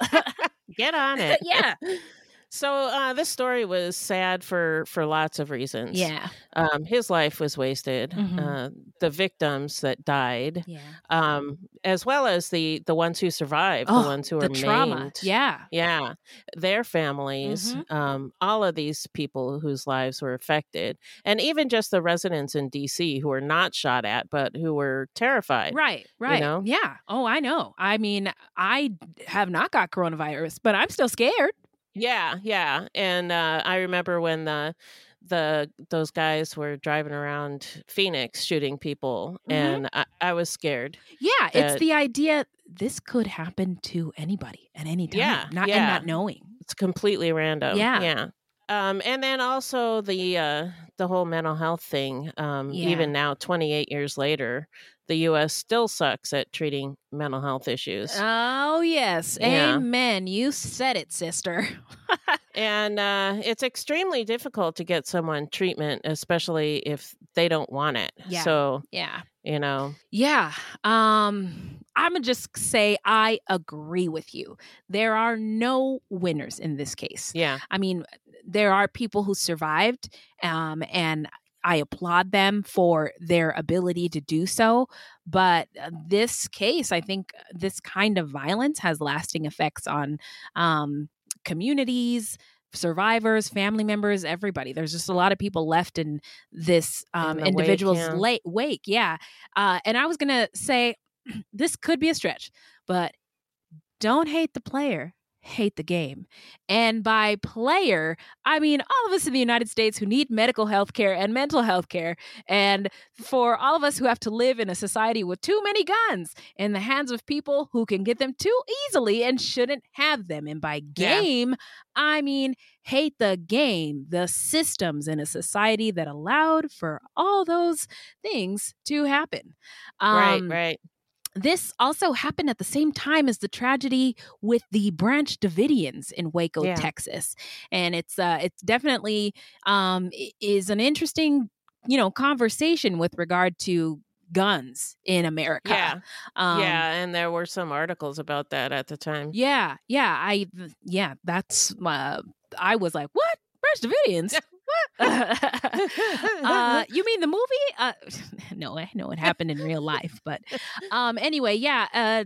Get on it. yeah So uh, this story was sad for for lots of reasons. yeah Um, his life was wasted. Mhm. Uh, the victims that died, yeah um, as well as the the ones who survived, Oh, the ones who the were trauma maimed. yeah Yeah, their families, Mhm. um, all of these people whose lives were affected, and even just the residents in D.C. who were not shot at, but who were terrified. Right, right. You know? Yeah. Oh, I know. I mean, I have not got coronavirus, but I'm still scared. Yeah, yeah. And uh, I remember when the the those guys were driving around Phoenix shooting people, Mhm. and I, I was scared. Yeah, it's the idea this could happen to anybody at any time. Yeah, not and not knowing. It's completely random. Yeah. yeah. Um, and then also the uh, the whole mental health thing. Um, Yeah. Even now, 28 years later, the U.S. still sucks at treating mental health issues. Oh yes, Yeah. amen. You said it, sister. and uh, it's extremely difficult to get someone treatment, especially if they don't want it. Yeah. So yeah. you know, Yeah. Um I'm to just say I agree with you. There are no winners in this case. yeah, I mean, there are people who survived, um, and I applaud them for their ability to do so. But uh, this case, I think this kind of violence has lasting effects on um, communities, survivors, family members, everybody. There's just a lot of people left in this um, wake, individual's yeah. late wake. Yeah. Uh, and I was going to say this could be a stretch, but don't hate the player hate the game. And by player, I mean all of us in the United States who need medical health care and mental health care. And for all of us who have to live in a society with too many guns in the hands of people who can get them too easily and shouldn't have them. And by Yeah. game, I mean hate the game, the systems in a society that allowed for all those things to happen. right, Um, right. This also happened at the same time as the tragedy with the Branch Davidians in Waco, Yeah. Texas, and it's uh, it's definitely um, is an interesting you know conversation with regard to guns in America. Yeah. Um, yeah, and there were some articles about that at the time. yeah, yeah. I yeah, that's uh, I was like, what Branch Davidians? Uh, you mean the movie? Uh, no, I know it happened in real life, but um, anyway, yeah. Uh,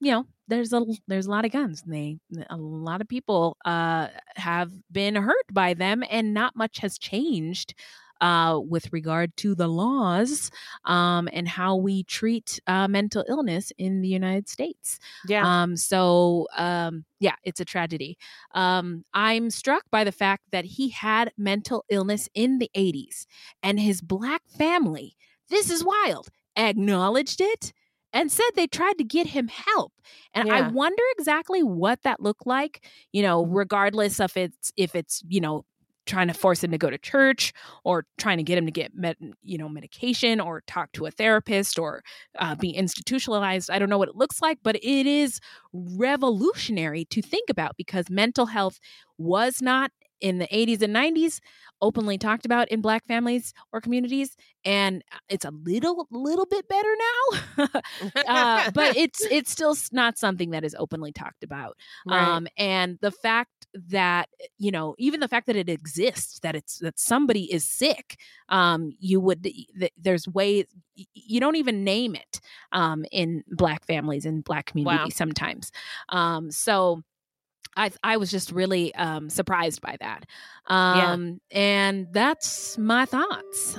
you know, there's a there's a lot of guns. And they a lot of people uh have been hurt by them, and not much has changed uh, with regard to the laws um, and how we treat uh, mental illness in the United States. Yeah. Um, so, um, yeah, it's a tragedy. Um, I'm struck by the fact that he had mental illness in the 80s and his black family, this is wild, acknowledged it and said they tried to get him help. And I wonder exactly what that looked like, you know, regardless of it's if it's, you know, trying to force him to go to church or trying to get him to get med, you know medication or talk to a therapist or uh, be institutionalized. I don't know what it looks like but it is revolutionary to think about because mental health was not in the 80s and 90s openly talked about in black families or communities and it's a little little bit better now. Uh, but it's it's still not something that is openly talked about. Right. um and the fact that you know even the fact that it exists that it's that somebody is sick um you would th- there's ways you don't even name it um in black families and black communities Wow. sometimes um so I I was just really um surprised by that. Yeah. Um and that's my thoughts.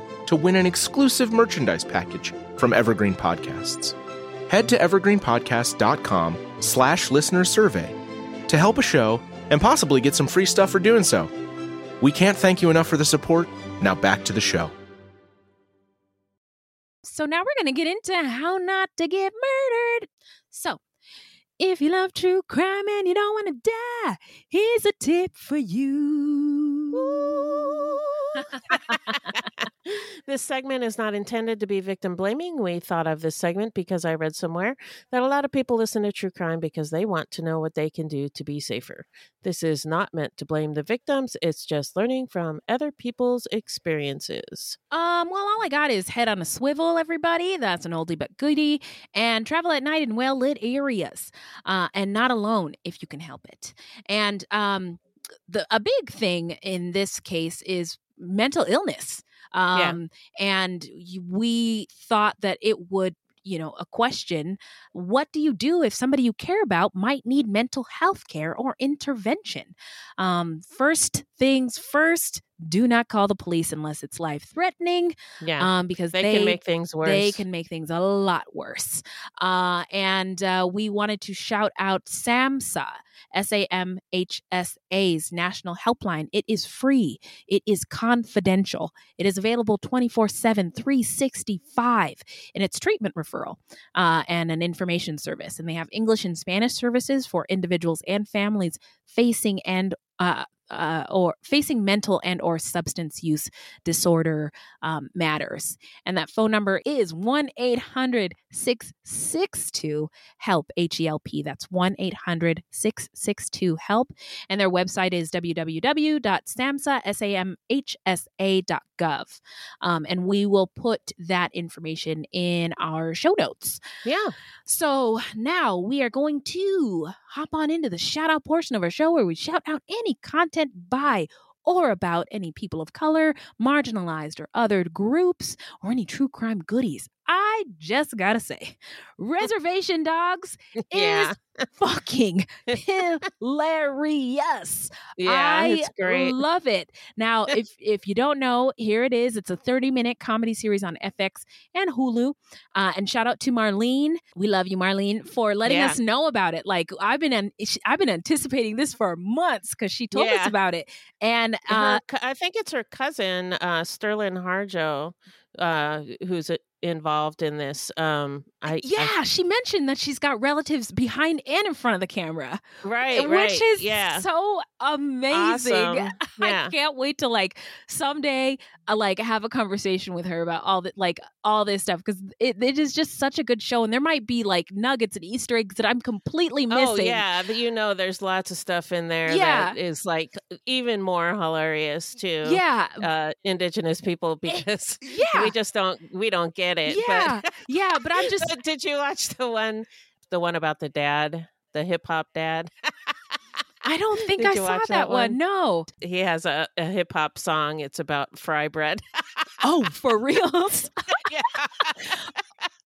to win an exclusive merchandise package from Evergreen Podcasts. Head to evergreenpodcast.com slash listener survey to help a show and possibly get some free stuff for doing so. We can't thank you enough for the support. Now back to the show. So now we're going to get into how not to get murdered. So, if you love true crime and you don't want to die, here's a tip for you. this segment is not intended to be victim blaming. We thought of this segment because I read somewhere that a lot of people listen to true crime because they want to know what they can do to be safer. This is not meant to blame the victims, it's just learning from other people's experiences. Um, well, all I got is head on a swivel, everybody. That's an oldie but goodie. And travel at night in well lit areas. Uh, and not alone if you can help it. And um the a big thing in this case is mental illness. Yeah. Um and we thought that it would you know a question what do you do if somebody you care about might need mental health care or intervention um first things first do not call the police unless it's life threatening Yeah. um because They they, can make things worse. they can make things a lot worse uh and uh we wanted to shout out SAMHSA s-a-m-h-s-a's national helpline it is free it is confidential it is available 24-7 365 and it's treatment referral uh, and an information service and they have english and spanish services for individuals and families facing and uh, uh, or facing mental and or substance use disorder um, matters. And that phone number is 1-800-662-help h-e-l-p that's 1-800-662-help and their website is www.samhsa.gov um, and we will put that information in our show notes. Yeah. So now we are going to hop on into the shout out portion of our show where we shout out any content by or about any people of color, marginalized or othered groups, or any true crime goodies. I just gotta say, Reservation Dogs Yeah. is fucking hilarious. Yeah, I it's great. love it. Now, if if you don't know, here it is. It's a 30 minute comedy series on FX and Hulu. Uh, and shout out to Marlene. We love you, Marlene, for letting Yeah. us know about it. Like I've been an, I've been anticipating this for months because she told us about it. And uh, cou- I think it's her cousin, uh, Sterling Harjo, uh, who's uh, involved in this. Um, I, I- yeah, she mentioned that she's got relatives behind and in front of the camera. right, which right, is yeah. so amazing. Awesome. Yeah. I can't wait to like someday uh, like have a conversation with her about all that like all this stuff because it, it is just such a good show and there might be like nuggets and Easter eggs that I'm completely missing. Oh yeah, but you know, there's lots of stuff in there Yeah. that is like even more hilarious too. Yeah. uh, indigenous people because yeah. we just don't we don't get it. Yeah, but, yeah, but I'm just But did you watch the one the one about the dad, the hip hop dad? I don't think Did I saw watch that, one. No. He has a, a hip hop song. It's about fry bread. Oh, for reals?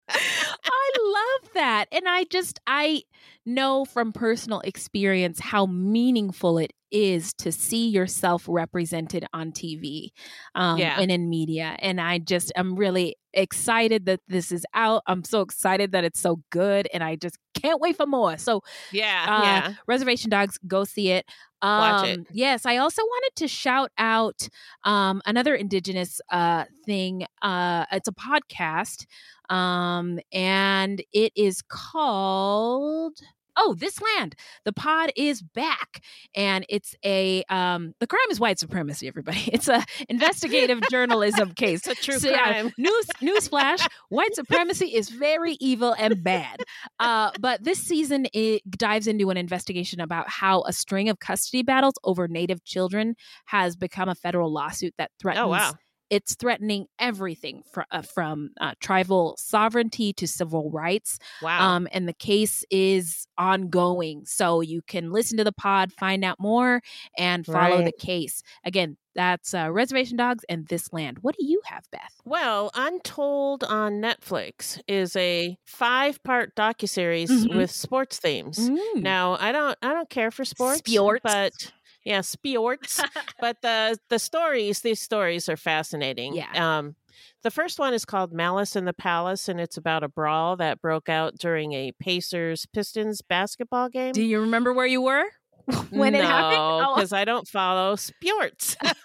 I love that. And I just, I know from personal experience how meaningful it is to see yourself represented on TV um, Yeah. and in media. And I just, I'm really excited that this is out. I'm so excited that it's so good. And I just can't wait for more. So, yeah, uh, yeah. Reservation Dogs, go see it. Um, Watch it. Yes, I also wanted to shout out um, another Indigenous uh, thing. Uh, it's a podcast, um, and it is called. Oh, this land. The pod is back, and it's a um, the crime is white supremacy. Everybody, it's a investigative journalism case. It's a true So, yeah, crime. news newsflash: white supremacy is very evil and bad. Uh, but this season it dives into an investigation about how a string of custody battles over Native children has become a federal lawsuit that threatens. Oh, wow. It's threatening everything fr- uh, from uh, tribal sovereignty to civil rights. Wow. Um, and the case is ongoing. So you can listen to the pod, find out more, and follow the case. Again, that's uh, Reservation Dogs and This Land. What do you have, Beth? Well, Untold on Netflix is a five-part docuseries Mhm. with sports themes. Mm. Now, I don't I don't care for sports, Sports. but yeah, sports. but the the stories, these stories are fascinating. Yeah. Um the first one is called Malice in the Palace, and it's about a brawl that broke out during a Pacers Pistons basketball game. Do you remember where you were when it happened? No, Oh. because I don't follow sports. but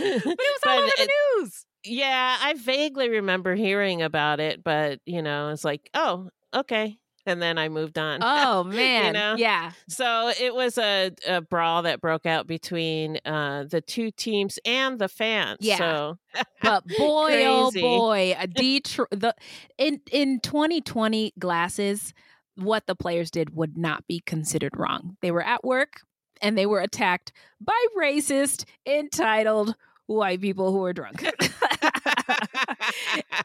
it was all over the news. Yeah, I vaguely remember hearing about it, but you know, it's like, oh, okay. And then I moved on. Oh man, you know? yeah. So it was a, a brawl that broke out between uh, the two teams and the fans. Yeah. So But boy, oh boy, a Detroit the in in 2020 glasses, what the players did would not be considered wrong. They were at work and they were attacked by racist, entitled white people who were drunk.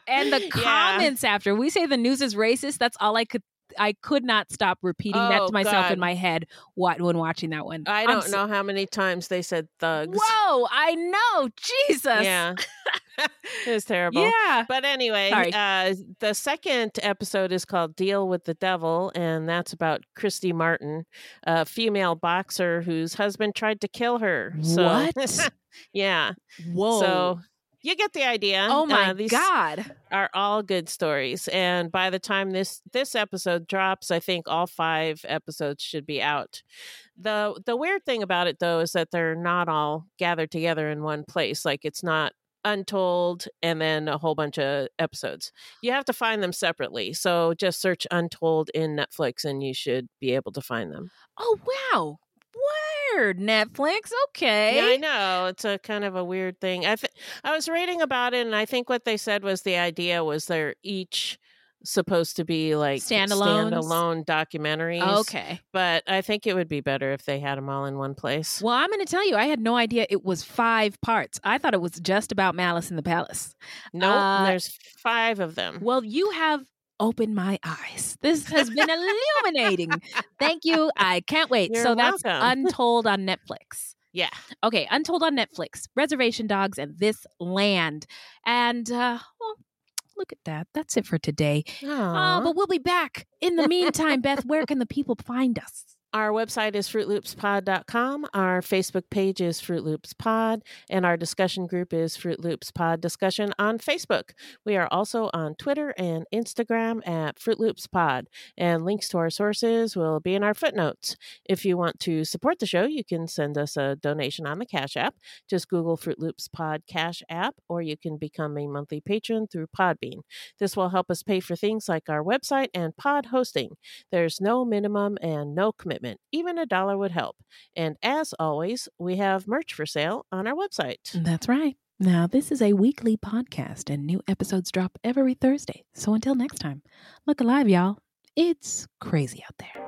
and the Yeah. comments after we say the news is racist, that's all I could I could not stop repeating that Oh, to myself God. in my head wa- when watching that one. I don't so- know how many times they said thugs. Whoa, I know. Jesus. Yeah. it was terrible. Yeah. But anyway, uh, the second episode is called Deal with the Devil, and that's about Christy Martin, a female boxer whose husband tried to kill her. So, What? yeah. Whoa. So you get the idea. Oh my Uh, God. Are all good stories, and by the time this this episode drops, I think all five episodes should be out. the The weird thing about it, though, is that they're not all gathered together in one place. Like it's not Untold and then a whole bunch of episodes. You have to find them separately. So just search Untold in Netflix, and you should be able to find them. Oh wow. Weird. Netflix. Okay. Yeah, I know. It's a kind of a weird thing. I th- I was reading about it, and I think what they said was the idea was they're each supposed to be like Standalones? standalone documentaries. Okay. but I think it would be better if they had them all in one place. Well, I'm going to tell you, I had no idea it was five parts. I thought it was just about Malice in the Palace. No, Uh, there's five of them. Well, you have opened my eyes. This has been illuminating. Thank you. I can't wait. You're so that's. Untold on Netflix. Yeah. Okay, Untold on Netflix, Reservation Dogs, and This Land. And, uh, well, look at that. That's it for today. Uh, but we'll be back. In the meantime, Beth, where can the people find us? Our website is fruitloopspod.com. Our Facebook page is Fruit Loops Pod, and our discussion group is Fruit Loops Pod Discussion on Facebook. We are also on Twitter and Instagram at Fruit Loops Pod, and links to our sources will be in our footnotes. If you want to support the show, you can send us a donation on the Cash App. Just Google Fruit Loops Pod Cash App, or you can become a monthly patron through Podbean. This will help us pay for things like our website and pod hosting. There's no minimum and no commitment. Even a dollar would help. And as always, we have merch for sale on our website. That's right. Now, this is a weekly podcast, and new episodes drop every Thursday. So until next time, look alive, y'all. It's crazy out there.